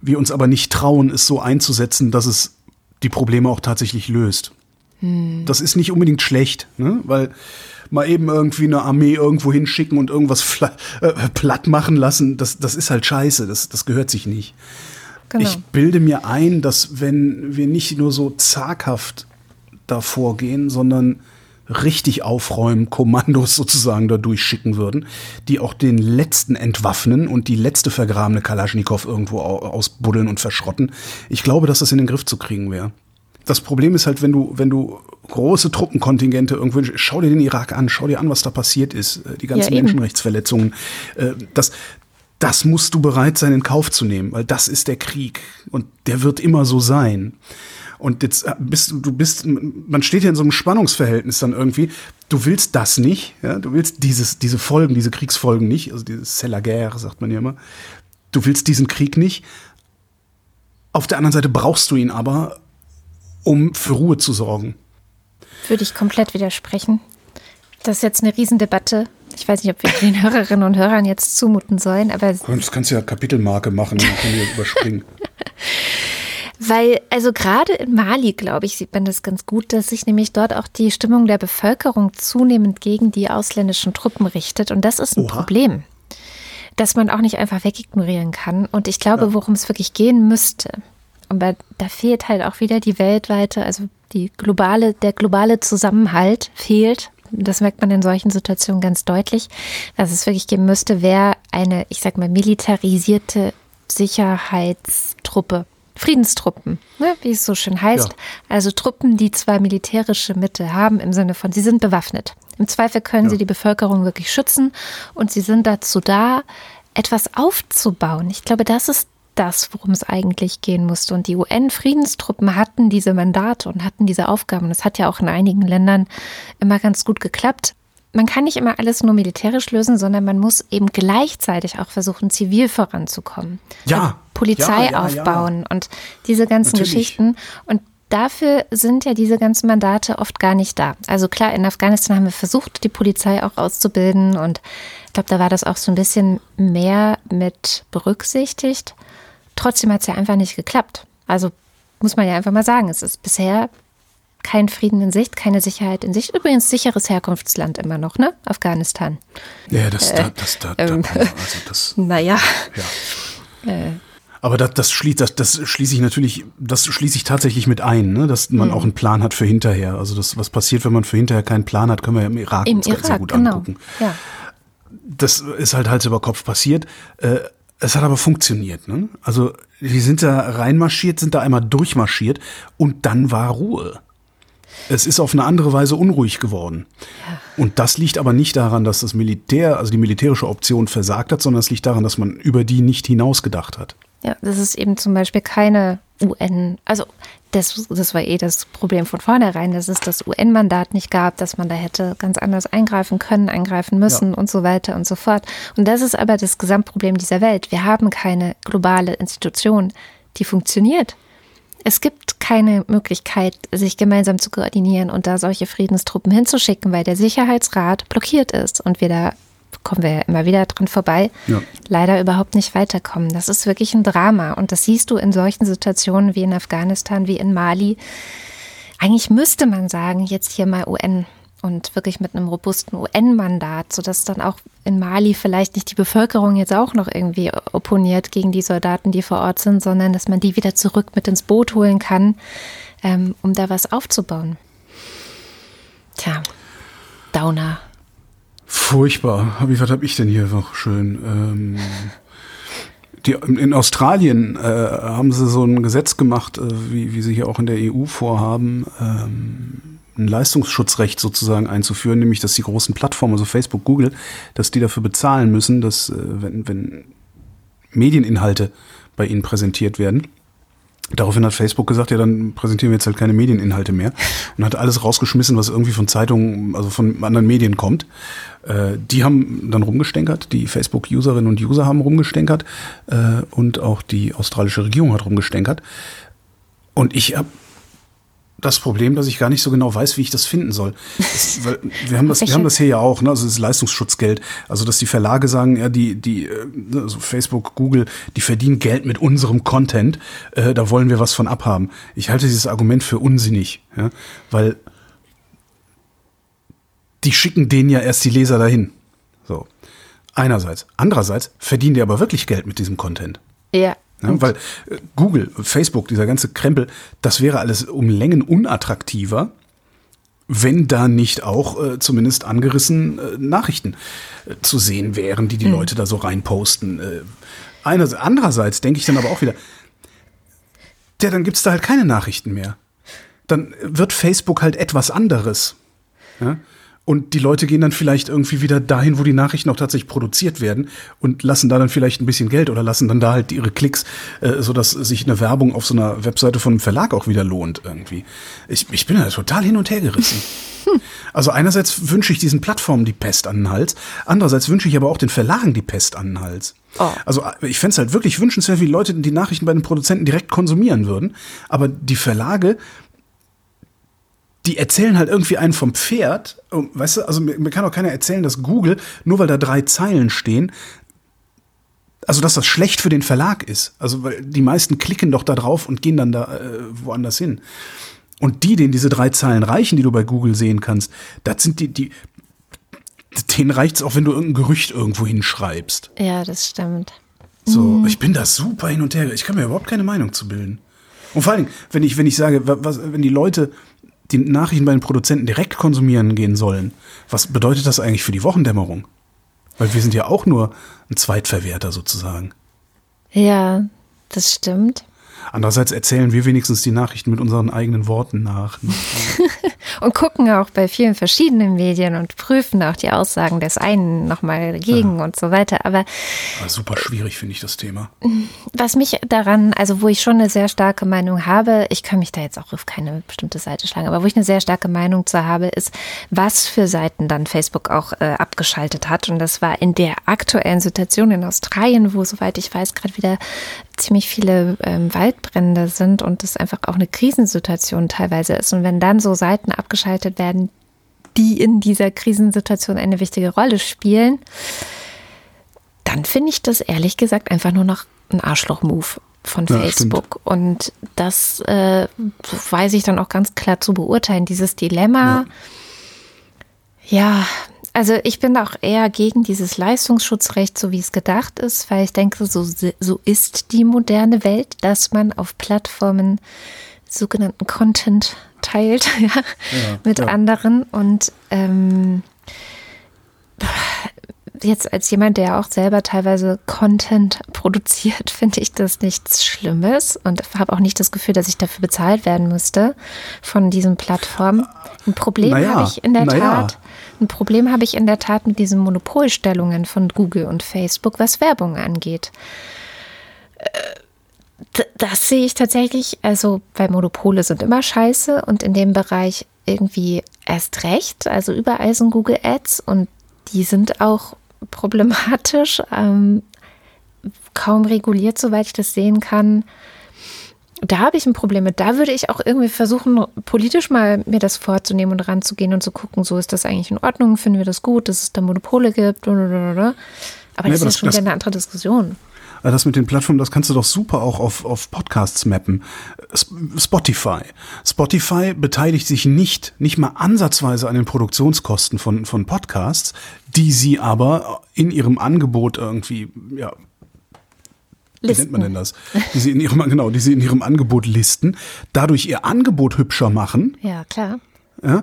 Wir uns aber nicht trauen, es so einzusetzen, dass es die Probleme auch tatsächlich löst. Das ist nicht unbedingt schlecht, ne? weil mal eben irgendwie eine Armee irgendwo hinschicken und irgendwas äh, platt machen lassen, das, das ist halt scheiße, das, das gehört sich nicht. Genau. Ich bilde mir ein, dass wenn wir nicht nur so zaghaft davor gehen, sondern richtig aufräumen, Kommandos sozusagen da durchschicken würden, die auch den letzten entwaffnen und die letzte vergrabene Kalaschnikow irgendwo au- ausbuddeln und verschrotten. Ich glaube, dass das in den Griff zu kriegen wäre. Das Problem ist halt, wenn du, wenn du große Truppenkontingente irgendwo, schau dir den Irak an, schau dir an, was da passiert ist, äh, die ganzen Ja. Menschenrechtsverletzungen, äh, das, das musst du bereit sein, in Kauf zu nehmen, weil das ist der Krieg und der wird immer so sein. Und jetzt äh, bist du, du bist, man steht ja in so einem Spannungsverhältnis dann irgendwie. Du willst das nicht, ja, du willst dieses, diese Folgen, diese Kriegsfolgen nicht, also dieses C'est la guerre, sagt man ja immer. Du willst diesen Krieg nicht. Auf der anderen Seite brauchst du ihn aber, um für Ruhe zu sorgen. Würde ich komplett widersprechen. Das ist jetzt eine Riesendebatte. Ich weiß nicht, ob wir den Hörerinnen und Hörern jetzt zumuten sollen, aber Das kannst du ja Kapitelmarke machen, dann können wir überspringen. Weil, also gerade in Mali, glaube ich, sieht man das ganz gut, dass sich nämlich dort auch die Stimmung der Bevölkerung zunehmend gegen die ausländischen Truppen richtet. Und das ist ein Oha. Problem, das man auch nicht einfach wegignorieren kann. Und ich glaube, worum es wirklich gehen müsste, aber da fehlt halt auch wieder die weltweite, also die globale, der globale Zusammenhalt fehlt. Das merkt man in solchen Situationen ganz deutlich. Was es wirklich geben müsste, wäre eine, ich sag mal, militarisierte Sicherheitstruppe. Friedenstruppen, ne, wie es so schön heißt. Ja. Also Truppen, die zwar militärische Mittel haben, im Sinne von, sie sind bewaffnet. Im Zweifel können Ja. sie die Bevölkerung wirklich schützen und sie sind dazu da, etwas aufzubauen. Ich glaube, das ist das, worum es eigentlich gehen musste. Und die UN-Friedenstruppen hatten diese Mandate und hatten diese Aufgaben. Das hat ja auch in einigen Ländern immer ganz gut geklappt. Man kann nicht immer alles nur militärisch lösen, sondern man muss eben gleichzeitig auch versuchen, zivil voranzukommen. Ja. Also Polizei Ja, ja, ja. aufbauen und diese ganzen Natürlich. Geschichten. Und dafür sind ja diese ganzen Mandate oft gar nicht da. Also klar, in Afghanistan haben wir versucht, die Polizei auch auszubilden und ich glaube, da war das auch so ein bisschen mehr mit berücksichtigt. Trotzdem hat es ja einfach nicht geklappt. Also muss man ja einfach mal sagen, es ist bisher kein Frieden in Sicht, keine Sicherheit in Sicht. Übrigens sicheres Herkunftsland immer noch, ne? Afghanistan. Ja, das, da, das, da, da, ähm. also das, Naja. ja. Aber das, das, schließt, das, das schließe ich natürlich, das schließe ich tatsächlich mit ein, ne? dass man auch einen Plan hat für hinterher. Also das, was passiert, wenn man für hinterher keinen Plan hat, können wir ja im Irak Im uns sehr Irak, gut genau. angucken. Ja. Das ist halt Hals über Kopf passiert. Äh, es hat aber funktioniert. Ne? Also die sind da reinmarschiert, sind da einmal durchmarschiert und dann war Ruhe. Es ist auf eine andere Weise unruhig geworden. Und das liegt aber nicht daran, dass das Militär, also die militärische Option versagt hat, sondern es liegt daran, dass man über die nicht hinausgedacht hat. Ja, das ist eben zum Beispiel keine UN, also das, das war eh das Problem von vornherein, dass es das UN-Mandat nicht gab, dass man da hätte ganz anders eingreifen können, eingreifen müssen Ja. und so weiter und so fort. Und das ist aber das Gesamtproblem dieser Welt. Wir haben keine globale Institution, die funktioniert. Es gibt keine Möglichkeit, sich gemeinsam zu koordinieren und da solche Friedenstruppen hinzuschicken, weil der Sicherheitsrat blockiert ist und wir da kommen wir ja immer wieder dran vorbei, Ja. leider überhaupt nicht weiterkommen. Das ist wirklich ein Drama und das siehst du in solchen Situationen wie in Afghanistan, wie in Mali. Eigentlich müsste man sagen, jetzt hier mal UN und wirklich mit einem robusten UN-Mandat, sodass dann auch in Mali vielleicht nicht die Bevölkerung jetzt auch noch irgendwie opponiert gegen die Soldaten, die vor Ort sind, sondern dass man die wieder zurück mit ins Boot holen kann, ähm, um da was aufzubauen. Tja, Downer. Furchtbar. Wie was habe ich denn hier noch schön? Ähm, die, in Australien äh, haben sie so ein Gesetz gemacht, äh, wie, wie sie hier auch in der EU vorhaben, ähm, ein Leistungsschutzrecht sozusagen einzuführen, nämlich dass die großen Plattformen, also Facebook, Google, dass die dafür bezahlen müssen, dass äh, wenn, wenn Medieninhalte bei ihnen präsentiert werden, Daraufhin hat Facebook gesagt, ja, dann präsentieren wir jetzt halt keine Medieninhalte mehr und hat alles rausgeschmissen, was irgendwie von Zeitungen, also von anderen Medien kommt. Äh, die haben dann rumgestänkert, die Facebook-Userinnen und User haben rumgestänkert äh, und auch die australische Regierung hat rumgestänkert. Und ich habe das Problem, dass ich gar nicht so genau weiß, wie ich das finden soll. Das, wir haben das, wir haben das hier ja auch, ne? also das Leistungsschutzgeld. Also dass die Verlage sagen, ja, die, die, äh, also Facebook, Google, die verdienen Geld mit unserem Content. Äh, da wollen wir was von abhaben. Ich halte dieses Argument für unsinnig, ja? weil die schicken denen ja erst die Leser dahin. So. Einerseits. Andererseits verdienen die aber wirklich Geld mit diesem Content. Ja. Ja, weil äh, Google, Facebook, dieser ganze Krempel, das wäre alles um Längen unattraktiver, wenn da nicht auch äh, zumindest angerissen äh, Nachrichten äh, zu sehen wären, die die Mhm. Leute da so reinposten. Äh, einerseits, andererseits denke ich dann aber auch wieder, ja, dann gibt's da halt keine Nachrichten mehr. Dann wird Facebook halt etwas anderes. Ja? Und die Leute gehen dann vielleicht irgendwie wieder dahin, wo die Nachrichten auch tatsächlich produziert werden und lassen da dann vielleicht ein bisschen Geld oder lassen dann da halt ihre Klicks, äh, sodass sich eine Werbung auf so einer Webseite von einem Verlag auch wieder lohnt irgendwie. Ich, ich bin da total hin und her gerissen. Also einerseits wünsche ich diesen Plattformen die Pest an den Hals, andererseits wünsche ich aber auch den Verlagen die Pest an den Hals. Oh. Also ich fände es halt wirklich wünschenswert, wie Leute die Nachrichten bei den Produzenten direkt konsumieren würden, aber die Verlage die erzählen halt irgendwie einen vom Pferd. Weißt du, also mir, mir kann auch keiner erzählen, dass Google, nur weil da drei Zeilen stehen, also dass das schlecht für den Verlag ist. Also weil die meisten klicken doch da drauf und gehen dann da äh, woanders hin. Und die, denen diese drei Zeilen reichen, die du bei Google sehen kannst, das sind die, die, denen reicht's auch, wenn du irgendein Gerücht irgendwo hinschreibst. Ja, das stimmt. So, ich bin da super hin und her. Ich kann mir überhaupt keine Meinung zu bilden. Und vor allen Dingen, wenn ich, wenn ich sage, wa- was, wenn die Leute die Nachrichten bei den Produzenten direkt konsumieren gehen sollen, was bedeutet das eigentlich für die Wochendämmerung? Weil wir sind ja auch nur ein Zweitverwerter sozusagen. Ja, das stimmt. Andererseits erzählen wir wenigstens die Nachrichten mit unseren eigenen Worten nach. ne? Und gucken auch bei vielen verschiedenen Medien und prüfen auch die Aussagen des einen nochmal dagegen und so weiter. Aber Aber super schwierig finde ich das Thema. was mich daran, also wo ich schon eine sehr starke Meinung habe, ich kann mich da jetzt auch auf keine bestimmte Seite schlagen, aber wo ich eine sehr starke Meinung zu habe, ist, was für Seiten dann Facebook auch äh, abgeschaltet hat. Und das war in der aktuellen Situation in Australien, wo, soweit ich weiß, gerade wieder ziemlich viele ähm, Waldbrände sind und es einfach auch eine Krisensituation teilweise ist. Und wenn dann so Seiten abgeschaltet werden, die in dieser Krisensituation eine wichtige Rolle spielen, dann finde ich das ehrlich gesagt einfach nur noch ein Arschloch-Move von Ja, Facebook. Und das äh, weiß ich dann auch ganz klar zu beurteilen. Dieses Dilemma, ja. Also ich bin auch eher gegen dieses Leistungsschutzrecht, so wie es gedacht ist, weil ich denke, so, so ist die moderne Welt, dass man auf Plattformen sogenannten Content teilt ja, mit ja. anderen. Und ähm, jetzt als jemand, der auch selber teilweise Content produziert, finde ich das nichts Schlimmes und habe auch nicht das Gefühl, dass ich dafür bezahlt werden müsste von diesen Plattformen. Ein Problem Naja, habe ich in der naja. Tat. Ein Problem habe ich in der Tat mit diesen Monopolstellungen von Google und Facebook, was Werbung angeht. Äh, Das sehe ich tatsächlich, also weil Monopole sind immer scheiße und in dem Bereich irgendwie erst recht. Also überall sind Google Ads und die sind auch problematisch, ähm, kaum reguliert, soweit ich das sehen kann. Da habe ich ein Problem mit. Da würde ich auch irgendwie versuchen, politisch mal mir das vorzunehmen und ranzugehen und zu gucken, so ist das eigentlich in Ordnung, finden wir das gut, dass es da Monopole gibt. blablabla. Aber Nee, das ist aber ja das- schon das- wieder eine andere Diskussion. Also Das mit den Plattformen, das kannst du doch super auch auf, auf Podcasts mappen. Spotify. Spotify beteiligt sich nicht, nicht mal ansatzweise an den Produktionskosten von, von Podcasts, die sie aber in ihrem Angebot irgendwie, ja, wie nennt man denn das? Die sie in ihrem, genau, die sie in ihrem Angebot listen, dadurch ihr Angebot hübscher machen, Ja, klar. ja, äh,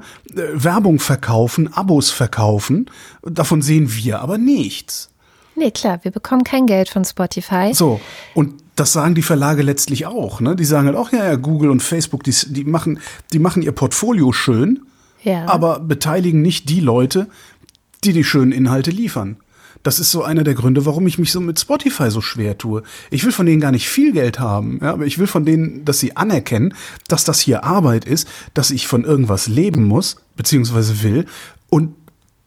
Werbung verkaufen, Abos verkaufen. Davon sehen wir aber nichts. Nee, klar, wir bekommen kein Geld von Spotify. So, und das sagen die Verlage letztlich auch. Ne? Die sagen halt auch, ja, ja, Google und Facebook, die, die, machen, die machen ihr Portfolio schön, Ja. aber beteiligen nicht die Leute, die die schönen Inhalte liefern. Das ist so einer der Gründe, warum ich mich so mit Spotify so schwer tue. Ich will von denen gar nicht viel Geld haben, ja, aber ich will von denen, dass sie anerkennen, dass das hier Arbeit ist, dass ich von irgendwas leben muss, beziehungsweise will, und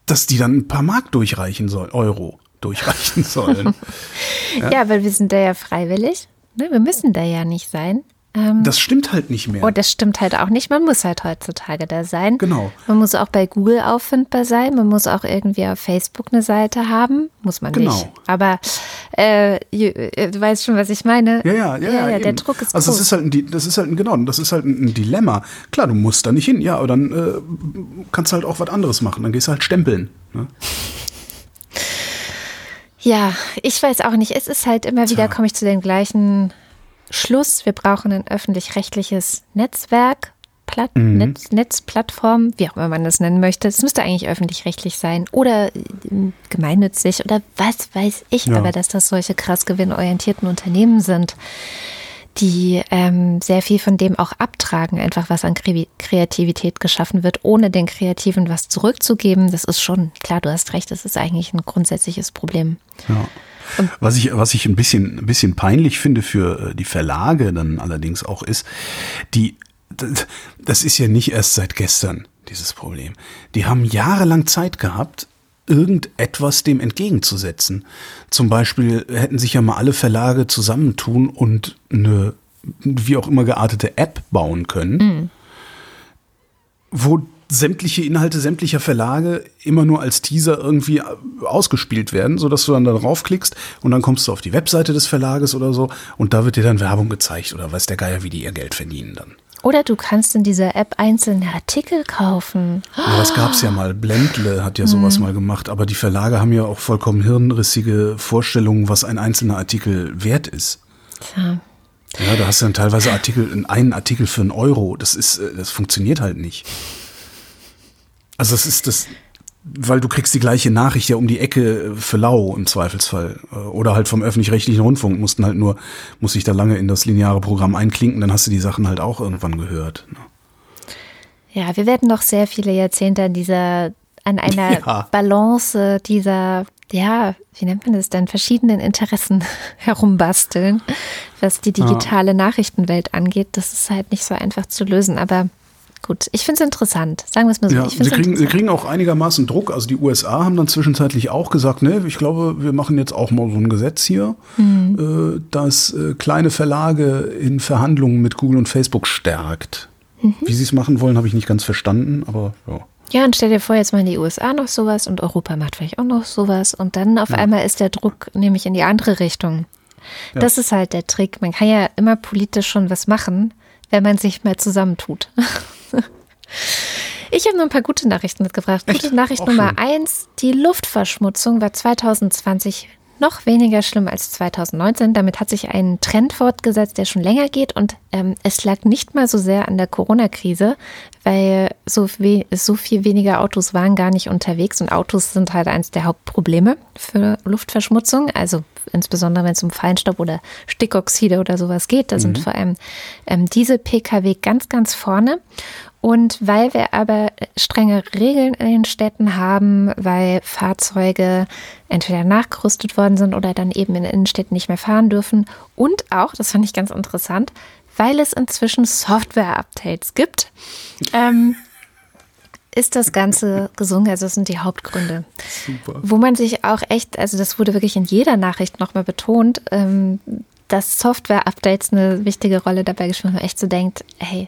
dass die dann ein paar Mark durchreichen sollen, Euro durchreichen sollen. Ja, weil wir sind da ja freiwillig. Ne? Wir müssen da ja nicht sein. Ähm, Das stimmt halt nicht mehr. und das stimmt halt auch nicht. Man muss halt heutzutage da sein. Genau. Man muss auch bei Google auffindbar sein. Man muss auch irgendwie auf Facebook eine Seite haben. Muss man Genau. nicht. Aber äh, äh, du weißt schon, was ich meine. Ja, ja, ja, ja, ja der. Druck ist Also groß. das ist halt ein, das ist halt ein, genau, das ist halt ein Dilemma. Klar, du musst da nicht hin, ja, aber dann äh, kannst du halt auch was anderes machen. Dann gehst du halt stempeln. Ne? Ja, ich weiß auch nicht. Es ist halt immer wieder, komme ich zu dem gleichen Schluss. Wir brauchen ein öffentlich-rechtliches Netzwerk, Platt, Mhm. Netz, Netzplattform, wie auch immer man das nennen möchte. Es müsste eigentlich öffentlich-rechtlich sein oder äh, gemeinnützig oder was weiß ich. Ja. Aber dass das solche krass gewinnorientierten Unternehmen sind, die ähm, sehr viel von dem auch abtragen, einfach was an Kre Kreativität geschaffen wird, ohne den Kreativen was zurückzugeben, das ist schon, klar, du hast recht, das ist eigentlich ein grundsätzliches Problem. Ja. Was ich, was ich ein bisschen, ein bisschen peinlich finde für äh, die Verlage dann allerdings auch ist, die, das ist ja nicht erst seit gestern dieses Problem. Die haben jahrelang Zeit gehabt, irgendetwas dem entgegenzusetzen. Zum Beispiel hätten sich ja mal alle Verlage zusammentun und eine wie auch immer geartete App bauen können, wo sämtliche Inhalte sämtlicher Verlage immer nur als Teaser irgendwie ausgespielt werden, sodass du dann da draufklickst und dann kommst du auf die Webseite des Verlages oder so und da wird dir dann Werbung gezeigt oder weiß der Geier, wie die ihr Geld verdienen dann. Oder du kannst in dieser App einzelne Artikel kaufen. Ja, das gab's ja mal. Blendle hat ja sowas mal gemacht, aber die Verlage haben ja auch vollkommen hirnrissige Vorstellungen, was ein einzelner Artikel wert ist. Tja. Ja, da hast du dann teilweise Artikel, einen Artikel für einen Euro. Das ist, äh, das funktioniert halt nicht. Also das ist das, weil du kriegst die gleiche Nachricht ja um die Ecke für lau im Zweifelsfall. Äh, Oder halt vom öffentlich-rechtlichen Rundfunk mussten halt nur, muss sich da lange in das lineare Programm einklinken, dann hast du die Sachen halt auch irgendwann gehört. ne? Ja, wir werden noch sehr viele Jahrzehnte an dieser, an einer Ja. Balance dieser, ja, wie nennt man das denn, verschiedenen Interessen herumbasteln, was die digitale Nachrichtenwelt angeht. Das ist halt nicht so einfach zu lösen, aber gut, ich finde es interessant. Sagen wir es mal so. Ja, sie kriegen, sie kriegen auch einigermaßen Druck. Also die USA haben dann zwischenzeitlich auch gesagt, ne, ich glaube, wir machen jetzt auch mal so ein Gesetz hier, Mhm. äh, das äh, kleine Verlage in Verhandlungen mit Google und Facebook stärkt. Mhm. Wie sie es machen wollen, habe ich nicht ganz verstanden, aber ja. Ja, und stell dir vor, jetzt machen die USA noch sowas und Europa macht vielleicht auch noch sowas und dann auf einmal ist der Druck nämlich in die andere Richtung. Das ist halt der Trick. Man kann ja immer politisch schon was machen, wenn man sich mal zusammentut. Ich habe noch ein paar gute Nachrichten mitgebracht. Echt? Gute Nachricht Auch Nummer schön. eins: Die Luftverschmutzung war 2020 noch weniger schlimm als 2019. Damit hat sich ein Trend fortgesetzt, der schon länger geht. Und ähm, es lag nicht mal so sehr an der Corona-Krise, weil so, so viel weniger Autos waren gar nicht unterwegs. Und Autos sind halt eines der Hauptprobleme für Luftverschmutzung. Also insbesondere wenn es um Feinstaub oder Stickoxide oder sowas geht. Da sind vor allem ähm, diese Pkw ganz, ganz vorne. Und weil wir aber strenge Regeln in den Städten haben, weil Fahrzeuge entweder nachgerüstet worden sind oder dann eben in Innenstädten nicht mehr fahren dürfen und auch, das fand ich ganz interessant, weil es inzwischen Software-Updates gibt, ähm, ist das Ganze gesungen. Also das sind die Hauptgründe. Super. Wo man sich auch echt, also das wurde wirklich in jeder Nachricht nochmal betont, ähm, dass Software-Updates eine wichtige Rolle dabei gespielt haben, man echt so denkt, hey,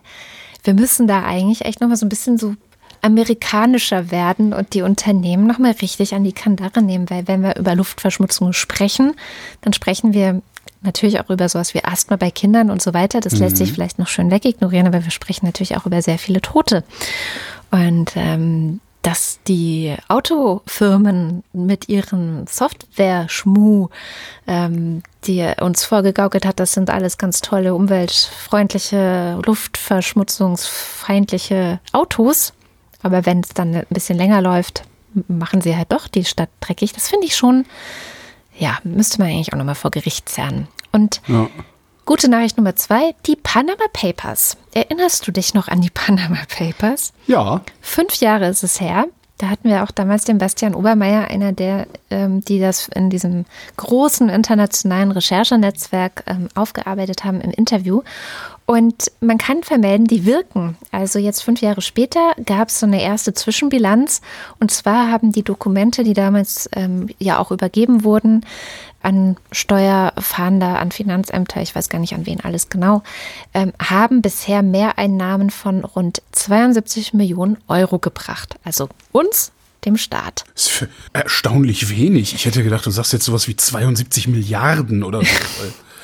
wir müssen da eigentlich echt nochmal so ein bisschen so amerikanischer werden und die Unternehmen nochmal richtig an die Kandare nehmen, weil wenn wir über Luftverschmutzung sprechen, dann sprechen wir natürlich auch über sowas wie Asthma bei Kindern und so weiter. Das lässt sich vielleicht noch schön wegignorieren, aber wir sprechen natürlich auch über sehr viele Tote. Und ähm, dass die Autofirmen mit ihren Software-Schmu, ähm, die uns vorgegaukelt hat, das sind alles ganz tolle, umweltfreundliche, luftverschmutzungsfeindliche Autos. Aber wenn es dann ein bisschen länger läuft, machen sie halt doch die Stadt dreckig. Das finde ich schon, ja, müsste man eigentlich auch nochmal vor Gericht zerren. Und Ja. Gute Nachricht Nummer zwei, die Panama Papers. Erinnerst du dich noch an die Panama Papers? Ja, Fünf Jahre ist es her. Da hatten wir auch damals den Bastian Obermeier, einer der, ähm, die das in diesem großen internationalen Recherchenetzwerk ähm, aufgearbeitet haben im Interview. Und man kann vermelden, die wirken. Also jetzt fünf Jahre später gab es so eine erste Zwischenbilanz. Und zwar haben die Dokumente, die damals ähm, ja auch übergeben wurden, an Steuerfahnder, an Finanzämter, ich weiß gar nicht an wen alles genau, ähm, haben bisher Mehreinnahmen von rund 72 Millionen Euro gebracht. Also uns, dem Staat. Das ist erstaunlich wenig. Ich hätte gedacht, du sagst jetzt sowas wie 72 Milliarden oder so.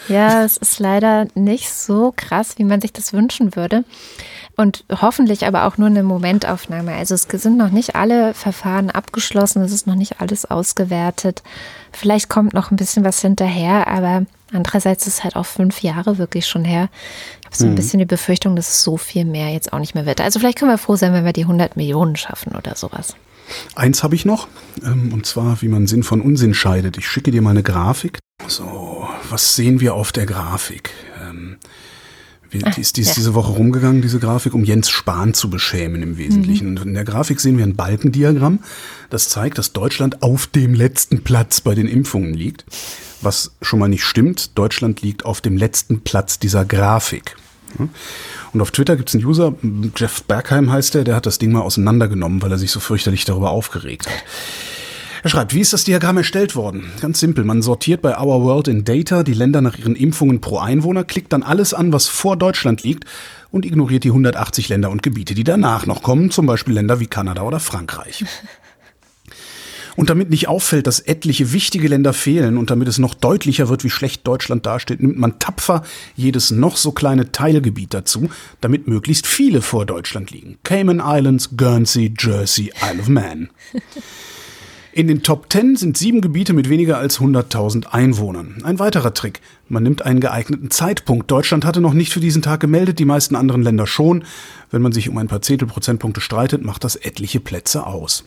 Ja, es ist leider nicht so krass, wie man sich das wünschen würde. Und hoffentlich aber auch nur eine Momentaufnahme. Also es sind noch nicht alle Verfahren abgeschlossen, es ist noch nicht alles ausgewertet. Vielleicht kommt noch ein bisschen was hinterher, aber andererseits ist es halt auch fünf Jahre wirklich schon her. Ich habe so ein mhm. bisschen die Befürchtung, dass es so viel mehr jetzt auch nicht mehr wird. Also vielleicht können wir froh sein, wenn wir die 100 Millionen schaffen oder sowas. Eins habe ich noch, ähm, und zwar, wie man Sinn von Unsinn scheidet. Ich schicke dir mal eine Grafik. So, was sehen wir auf der Grafik? Ähm, die ist, die ist ja. diese Woche rumgegangen, diese Grafik, um Jens Spahn zu beschämen im Wesentlichen. Mhm. Und in der Grafik sehen wir ein Balkendiagramm, das zeigt, dass Deutschland auf dem letzten Platz bei den Impfungen liegt. Was schon mal nicht stimmt, Deutschland liegt auf dem letzten Platz dieser Grafik. Und auf Twitter gibt es einen User, Jeff Bergheim heißt der, der hat das Ding mal auseinandergenommen, weil er sich so fürchterlich darüber aufgeregt hat. Er schreibt, wie ist das Diagramm erstellt worden? Ganz simpel, man sortiert bei Our World in Data die Länder nach ihren Impfungen pro Einwohner, klickt dann alles an, was vor Deutschland liegt und ignoriert die 180 Länder und Gebiete, die danach noch kommen, zum Beispiel Länder wie Kanada oder Frankreich. Und damit nicht auffällt, dass etliche wichtige Länder fehlen und damit es noch deutlicher wird, wie schlecht Deutschland dasteht, nimmt man tapfer jedes noch so kleine Teilgebiet dazu, damit möglichst viele vor Deutschland liegen. Cayman Islands, Guernsey, Jersey, Isle of Man. In den Top 10 sind sieben Gebiete mit weniger als 100.000 Einwohnern. Ein weiterer Trick. Man nimmt einen geeigneten Zeitpunkt. Deutschland hatte noch nicht für diesen Tag gemeldet, die meisten anderen Länder schon. Wenn man sich um ein paar Zehntelprozentpunkte streitet, macht das etliche Plätze aus.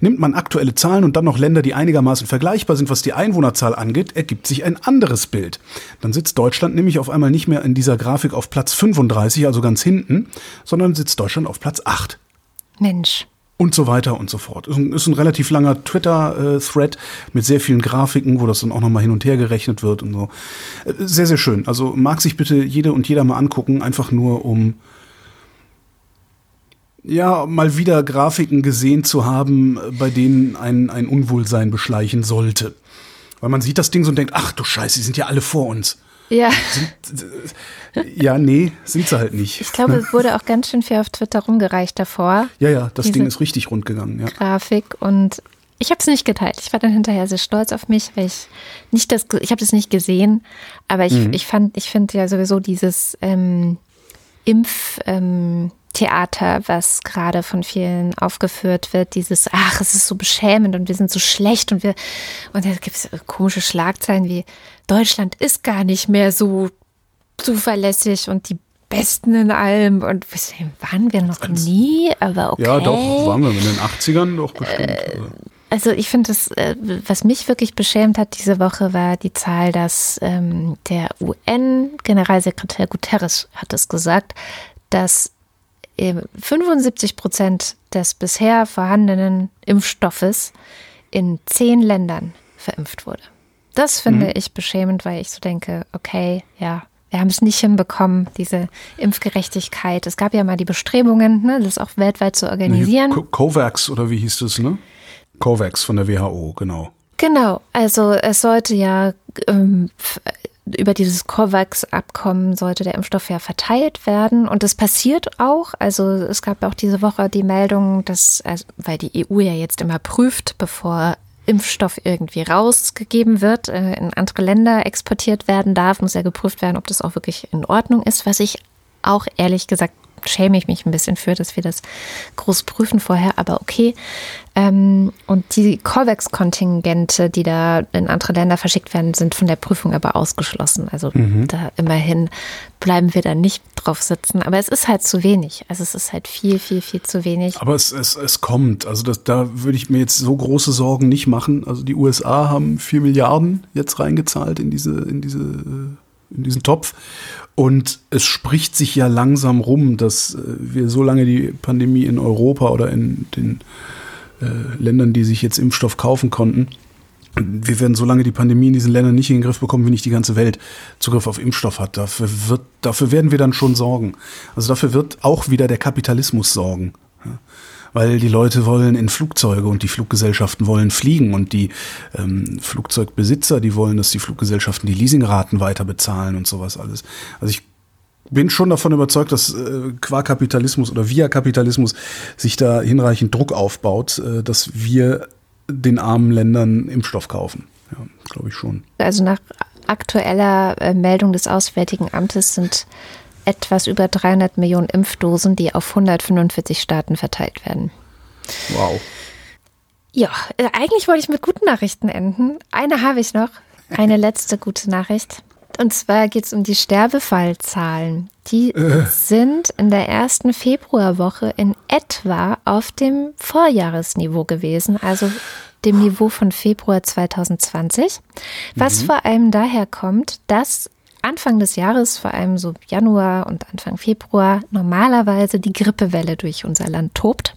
Nimmt man aktuelle Zahlen und dann noch Länder, die einigermaßen vergleichbar sind, was die Einwohnerzahl angeht, ergibt sich ein anderes Bild. Dann sitzt Deutschland nämlich auf einmal nicht mehr in dieser Grafik auf Platz 35, also ganz hinten, sondern sitzt Deutschland auf Platz 8. Mensch und so weiter und so fort. Ist ein, ist ein relativ langer Twitter-Thread mit sehr vielen Grafiken, wo das dann auch nochmal hin und her gerechnet wird und so. Sehr, sehr schön. Also mag sich bitte jede und jeder mal angucken, einfach nur um ja, mal wieder Grafiken gesehen zu haben, bei denen ein, ein Unwohlsein beschleichen sollte. Weil man sieht das Ding so und denkt, ach du Scheiße, die sind ja alle vor uns. Ja. Sind, ja, nee, sind sie halt nicht. Ich glaube, es wurde auch ganz schön viel auf Twitter rumgereicht davor. Ja, ja, das Ding ist richtig rund gegangen. Ja. Grafik und ich habe es nicht geteilt. Ich war dann hinterher sehr stolz auf mich, weil ich nicht das, ich habe das nicht gesehen, aber ich, mhm. ich fand, ich finde ja sowieso dieses ähm, Impf, ähm, Theater, was gerade von vielen aufgeführt wird, dieses, ach, es ist so beschämend und wir sind so schlecht und wir, und da gibt es komische Schlagzeilen wie, Deutschland ist gar nicht mehr so zuverlässig und die Besten in allem und waren wir noch nie, aber okay. Ja, doch, waren wir in den 80ern doch bestimmt. Äh, also ich finde, das, äh, was mich wirklich beschämt hat diese Woche, war die Zahl, dass ähm, der UN-Generalsekretär Guterres hat es gesagt, dass 75 Prozent des bisher vorhandenen Impfstoffes in zehn Ländern verimpft wurde. Das finde mhm. ich beschämend, weil ich so denke, okay, ja, wir haben es nicht hinbekommen, diese Impfgerechtigkeit. Es gab ja mal die Bestrebungen, ne, das auch weltweit zu organisieren. Co COVAX oder wie hieß das, ne? COVAX von der WHO, genau. Genau, also es sollte ja ähm, über dieses COVAX-Abkommen sollte der Impfstoff ja verteilt werden. Und das passiert auch. Also es gab auch diese Woche die Meldung, dass, also, weil die EU ja jetzt immer prüft, bevor Impfstoff irgendwie rausgegeben wird, äh, in andere Länder exportiert werden darf, muss ja geprüft werden, ob das auch wirklich in Ordnung ist, was ich auch ehrlich gesagt schäme ich mich ein bisschen für, dass wir das groß prüfen vorher, aber okay. Ähm, und die COVAX-Kontingente, die da in andere Länder verschickt werden, sind von der Prüfung aber ausgeschlossen. Also mhm. da immerhin bleiben wir da nicht drauf sitzen. Aber es ist halt zu wenig. Also es ist halt viel, viel, viel zu wenig. Aber es, es, es kommt. Also das, da würde ich mir jetzt so große Sorgen nicht machen. Also die USA haben vier Milliarden jetzt reingezahlt in diese, in diese, äh, in diesen Topf. Und es spricht sich ja langsam rum, dass äh, wir so lange die Pandemie in Europa oder in den äh, Ländern, die sich jetzt Impfstoff kaufen konnten. Wir werden so lange die Pandemie in diesen Ländern nicht in den Griff bekommen, wie nicht die ganze Welt Zugriff auf Impfstoff hat. Dafür, wird, dafür werden wir dann schon sorgen. Also dafür wird auch wieder der Kapitalismus sorgen. Weil die Leute wollen in Flugzeuge und die Fluggesellschaften wollen fliegen und die ähm, Flugzeugbesitzer, die wollen, dass die Fluggesellschaften die Leasingraten weiter bezahlen und sowas alles. Also ich bin schon davon überzeugt, dass äh, qua Kapitalismus oder via Kapitalismus sich da hinreichend Druck aufbaut, äh, dass wir den armen Ländern Impfstoff kaufen. Ja, glaube ich schon. Also nach aktueller äh, Meldung des Auswärtigen Amtes sind etwas über 300 Millionen Impfdosen, die auf 145 Staaten verteilt werden. Wow. Ja, äh, eigentlich wollte ich mit guten Nachrichten enden. Eine habe ich noch. Eine letzte gute Nachricht. Und zwar geht es um die Sterbefallzahlen. Die sind in der ersten Februarwoche in etwa auf dem Vorjahresniveau gewesen, also dem Niveau von Februar 2020. Was vor allem daher kommt, dass Anfang des Jahres, vor allem so Januar und Anfang Februar, normalerweise die Grippewelle durch unser Land tobt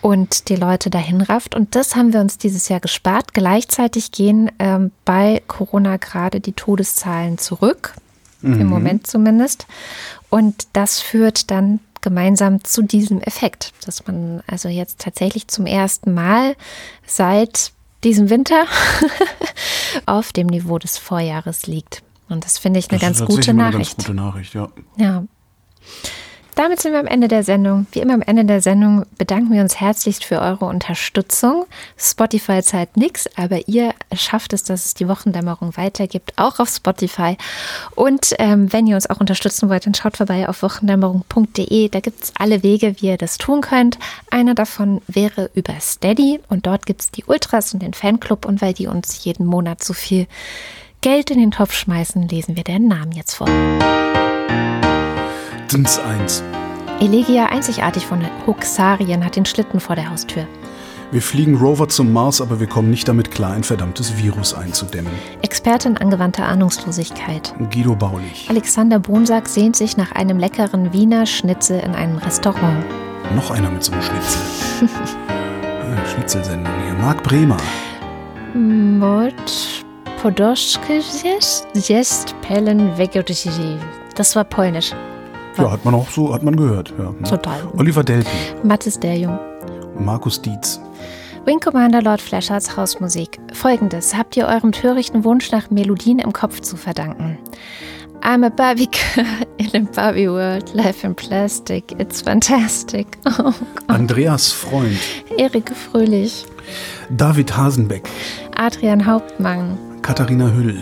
und die Leute dahin rafft. Und das haben wir uns dieses Jahr gespart. Gleichzeitig gehen ähm, bei Corona gerade die Todeszahlen zurück, im Moment zumindest. Und das führt dann gemeinsam zu diesem Effekt, dass man also jetzt tatsächlich zum ersten Mal seit diesem Winter auf dem Niveau des Vorjahres liegt. Und das finde ich eine Das ganz ist gute mal eine Nachricht. Ganz gute Nachricht, ja. Ja. Damit sind wir am Ende der Sendung. Wie immer am Ende der Sendung bedanken wir uns herzlichst für eure Unterstützung. Spotify zahlt nichts, aber ihr schafft es, dass es die Wochendämmerung weitergibt, auch auf Spotify. Und ähm, wenn ihr uns auch unterstützen wollt, dann schaut vorbei auf wochendämmerung.de. Da gibt es alle Wege, wie ihr das tun könnt. Einer davon wäre über Steady und dort gibt es die Ultras und den Fanclub. Und weil die uns jeden Monat so viel Geld in den Topf schmeißen, lesen wir deren Namen jetzt vor. Dins eins. Elegia einzigartig von Hoxarien hat den Schlitten vor der Haustür. Wir fliegen Rover zum Mars, aber wir kommen nicht damit klar, ein verdammtes Virus einzudämmen. Expertin angewandter Ahnungslosigkeit. Guido Baulich. Alexander Bonsack sehnt sich nach einem leckeren Wiener Schnitzel in einem Restaurant. Noch einer mit so einem Schnitzel. Äh, Schnitzelsendung hier. Marc Bremer. Mord Podoszkis jest Pellen. Das war polnisch. Ja, hat man auch so, hat man gehört. Ja. ne? Total. Oliver Delpen. Mathis der Jung. Markus Dietz. Wing Commander Lord Flashards Hausmusik. Folgendes habt ihr eurem törichten Wunsch nach Melodien im Kopf zu verdanken. I'm a Barbie girl in a Barbie world, life in plastic, it's fantastic. Oh. Andreas Freund. Erik Fröhlich, David Hasenbeck. Adrian Hauptmann. Katharina Hüll.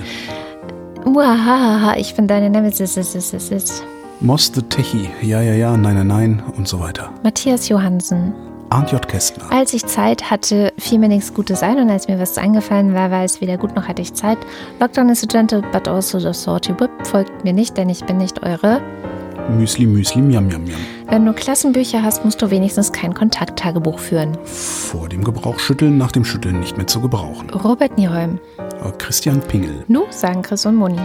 Muahaha, ich bin deine Nemesis. is, is, is, is. Moss the Techie. Ja, ja, ja, nein, nein, nein und so weiter. Matthias Johansen. Arndt J. Kästner. Als ich Zeit hatte, fiel mir nichts Gutes ein und als mir was eingefallen war, war es wieder gut, noch hatte ich Zeit. Lockdown is a gentle, but also the salty whip. Folgt mir nicht, denn ich bin nicht eure. Müsli, Müsli, Miam, Miam, Miam. Wenn du Klassenbücher hast, musst du wenigstens kein Kontakttagebuch führen. Vor dem Gebrauch schütteln, nach dem Schütteln nicht mehr zu gebrauchen. Robert Nieholm. Äh, Christian Pingel. Nu, sagen Chris und Moni.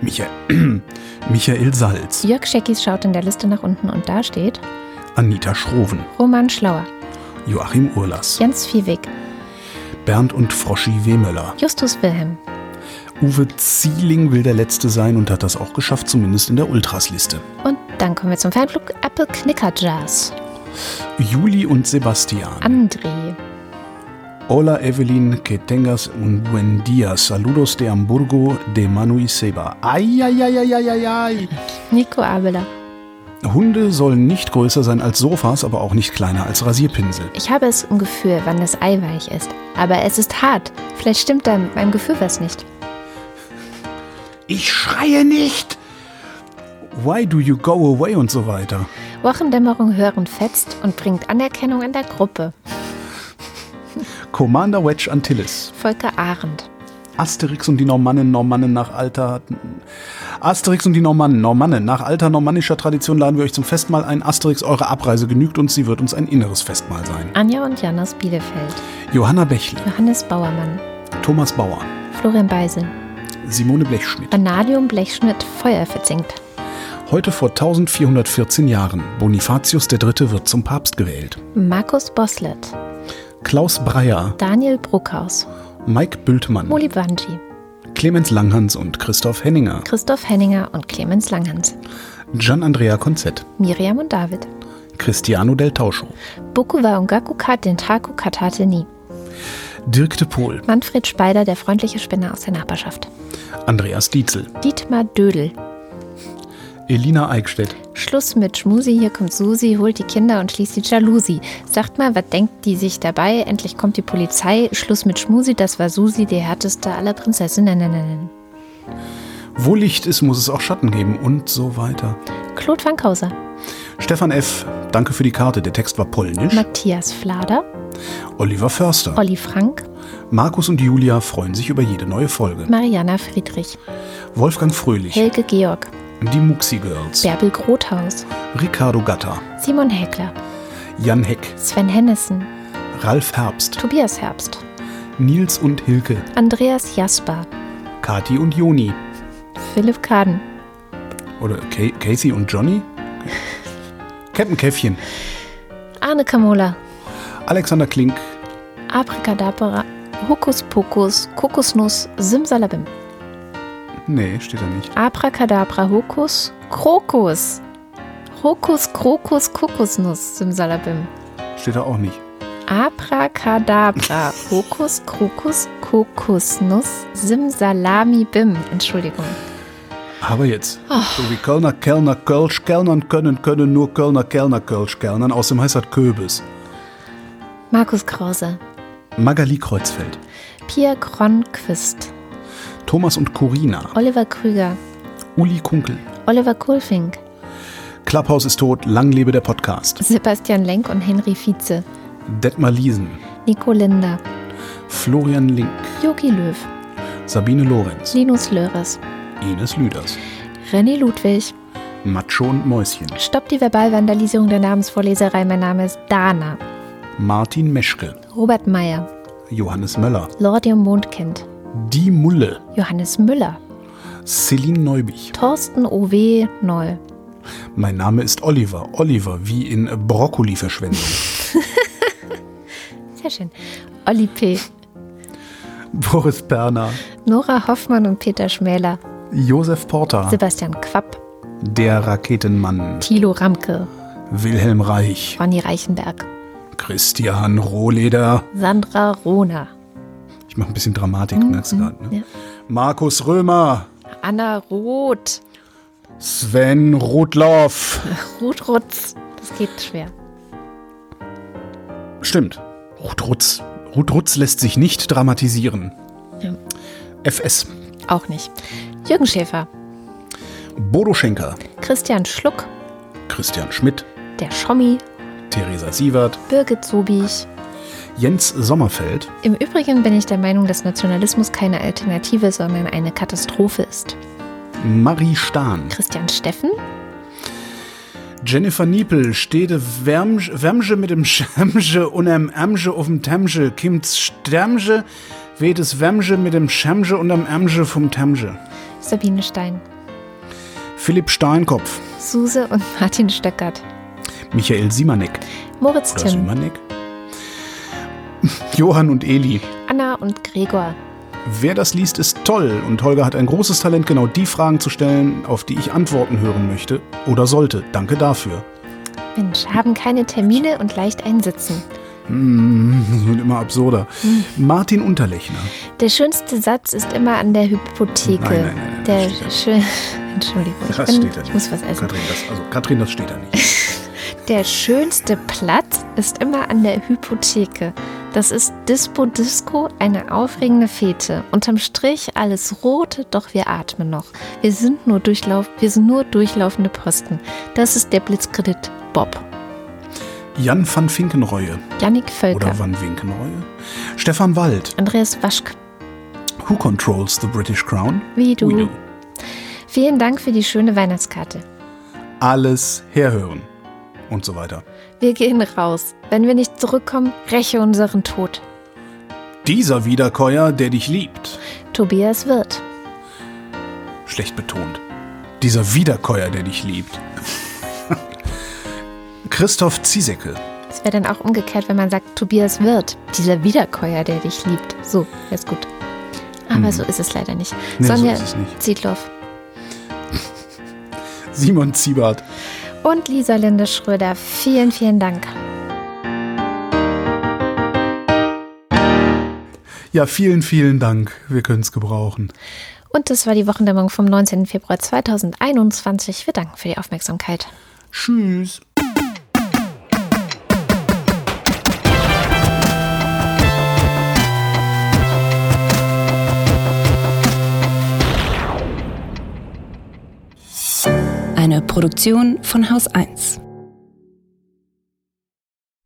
Michael, Michael Salz. Jörg Scheckis schaut in der Liste nach unten und da steht Anita Schroven. Roman Schlauer, Joachim Urlas. Jens Viehweg, Bernd und Froschi Wehmöller. Justus Wilhelm, Uwe Zieling will der Letzte sein und hat das auch geschafft, zumindest in der Ultras-Liste. und dann kommen wir zum Fanflug Apple Knicker Jazz. Juli und Sebastian. André, Hola Evelyn, que tengas un buen día. Saludos de Hamburgo de Manu y Seba. Ai. Nico Abeler. Hunde sollen nicht größer sein als Sofas, aber auch nicht kleiner als Rasierpinsel. Ich habe es im Gefühl, wann das Ei weich ist. Aber es ist hart. Vielleicht stimmt da meinem Gefühl was nicht. Ich schreie nicht! Why do you go away und so weiter. Wochendämmerung hören fetzt und bringt Anerkennung in der Gruppe. Commander Wedge Antilles. Volker Arendt. Asterix und die Normannen, Normannen nach alter. Asterix und die Normannen, Normannen. Nach alter normannischer Tradition laden wir euch zum Festmahl ein. Asterix, eure Abreise genügt uns, sie wird uns ein inneres Festmahl sein. Anja und Jan aus Bielefeld. Johanna Bächle, Johannes Bauermann. Thomas Bauer, Florian Beisel. Simone Blechschmidt. Vanadium Blechschnitt Feuer verzinkt. Heute vor 1414 Jahren. Bonifatius III. wird zum Papst gewählt. Markus Boslett. Klaus Breyer, Daniel Bruckhaus, Mike Bültmann, Moli Banji, Clemens Langhans und Christoph Henninger, Christoph Henninger und Clemens Langhans, Gian Andrea Konzett, Miriam und David, Cristiano del Tauscho, Boku wa Ungaku kat den Taku katate ni, Dirk de Pohl, Manfred Speider, der freundliche Spinner aus der Nachbarschaft, Andreas Dietzel, Dietmar Dödel, Elina Eickstedt, Schluss mit Schmusi, hier kommt Susi, holt die Kinder und schließt die Jalousie. Sagt mal, was denkt die sich dabei? Endlich kommt die Polizei. Schluss mit Schmusi, das war Susi, die härteste aller Prinzessinnen. Wo Licht ist, muss es auch Schatten geben und so weiter. Claude van Kauser, Stefan F., danke für die Karte, der Text war polnisch. Matthias Flader, Oliver Förster, Olli Frank, Markus und Julia freuen sich über jede neue Folge. Mariana Friedrich, Wolfgang Fröhlich, Helge Georg, die Muxi Girls, Bärbel Grothaus, Ricardo Gatter, Simon Häkler, Jan Heck, Sven Hennissen, Ralf Herbst, Tobias Herbst, Nils und Hilke, Andreas Jasper, Kati und Joni. Philipp Kaden, Oder Ca- Casey und Johnny? Captain Käffchen, Arne Kamola, Alexander Klink, Abracadabra, Hokus Pokus, Kokosnuss, Simsalabim. nee, steht da nicht. Abracadabra, Hokus, Krokus. Hokus, Krokus, Kokosnuss, Simsalabim. Steht da auch nicht. Abracadabra, Hokus, Krokus, Kokosnuss, Simsalami, Bim. Entschuldigung. Aber jetzt. So wie Kölner Kellner Kölsch Kellnern können, können nur Kölner Kellner Kölsch Kellnern. Außerdem heißt das Köbis. Markus Krause, Magali Kreuzfeld, Pia Kronquist, Thomas und Corina, Oliver Krüger, Uli Kunkel. Oliver Kohlfink, Clubhouse ist tot, lang lebe der Podcast. Sebastian Lenk und Henry Vize, Detmar Liesen, Nico Linder, Florian Link, Jogi Löw, Sabine Lorenz, Linus Löres, Ines Lüders, René Ludwig. Macho und Mäuschen, Stopp die Verbalvandalisierung der Namensvorleserei. Mein Name ist Dana. Martin Meschke, Robert Meyer, Johannes Möller, Lordium Mondkind, Die Mulle, Johannes Müller, Celine Neubich. Thorsten O.W. Noll, Mein Name ist Oliver. Oliver, wie in Brokkoli-Verschwendung. sehr schön, Olli P., Boris Berner, Nora Hoffmann und Peter Schmäler, Josef Porter, Sebastian Quapp, der Raketenmann, Thilo Ramke, Wilhelm Reich, Ronny Reichenberg, Christian Rohleder. Sandra Rohner, Ich mache ein bisschen Dramatik, merkst du gerade. Ne? ja. Markus Römer, Anna Roth, Sven Rudloff. Ruth Rutz. Das geht schwer. Stimmt. Ruth Rutz. Ruth Rutz lässt sich nicht dramatisieren. Ja. FS. Auch nicht. Jürgen Schäfer, Bodo Schenker, Christian Schluck, Christian Schmidt, der Schommi, Theresa Sievert, Birgit Sobich. Jens Sommerfeld, Im Übrigen bin ich der Meinung, dass Nationalismus keine Alternative, sondern eine Katastrophe ist. Marie Stahn, Christian Steffen, Jennifer Niepel, Stede Wärmge mit dem Schämge und dem Ämge auf dem Tämge, Kimts Stärmge, weht es Wärmge mit dem Schämge und dem Ämge vom Tämge. Sabine Stein, Philipp Steinkopf, Suse und Martin Stöckert, Michael Simanek, Moritz oder Tim, Simanek, Johann und Eli. Anna und Gregor, Wer das liest, ist toll und Holger hat ein großes Talent, genau die Fragen zu stellen, auf die ich Antworten hören möchte oder sollte. Danke dafür. Mensch, haben keine Termine und leicht einsitzen. Mm, Das wird immer absurder. Martin Unterlechner. Der schönste Satz ist immer an der Hypotheke. Nein, nein, nein, nein, der das steht schön. Entschuldigung, ich, Das bin, steht da ich nicht. muss was essen. Katrin, das, also Katrin, das steht da nicht. Der schönste Platz ist immer an der Hypotheke. Das ist Dispo Disco, eine aufregende Fete. Unterm Strich alles rot, doch wir atmen noch. Wir sind nur, Durchlauf, wir sind nur durchlaufende Posten. Das ist der Blitzkredit Bob. Jan van Finkenreue Yannick Völker. oder Van Winkenreue. Stefan Wald. Andreas Waschk. Who controls the British Crown? Wie du. Vielen Dank für die schöne Weihnachtskarte. Alles herhören. Und so weiter. Wir gehen raus. Wenn wir nicht zurückkommen, räche unseren Tod. Dieser Wiederkäuer, der dich liebt. Tobias Wirth. Schlecht betont. Dieser Wiederkäuer, der dich liebt. Christoph Ziesecke. Das wäre dann auch umgekehrt, wenn man sagt, Tobias Wirth, dieser Wiederkäuer, der dich liebt. So, ist gut. Aber so ist es leider nicht. Nee, so Sonja ist es nicht. Zietloff Simon Ziebart. Und Lisa Linde Schröder, vielen, vielen Dank. Ja, vielen, vielen Dank. Wir können es gebrauchen. Und das war die Wochendämmung vom 19. Februar 2021. Wir danken für die Aufmerksamkeit. Tschüss. Eine Produktion von Haus 1.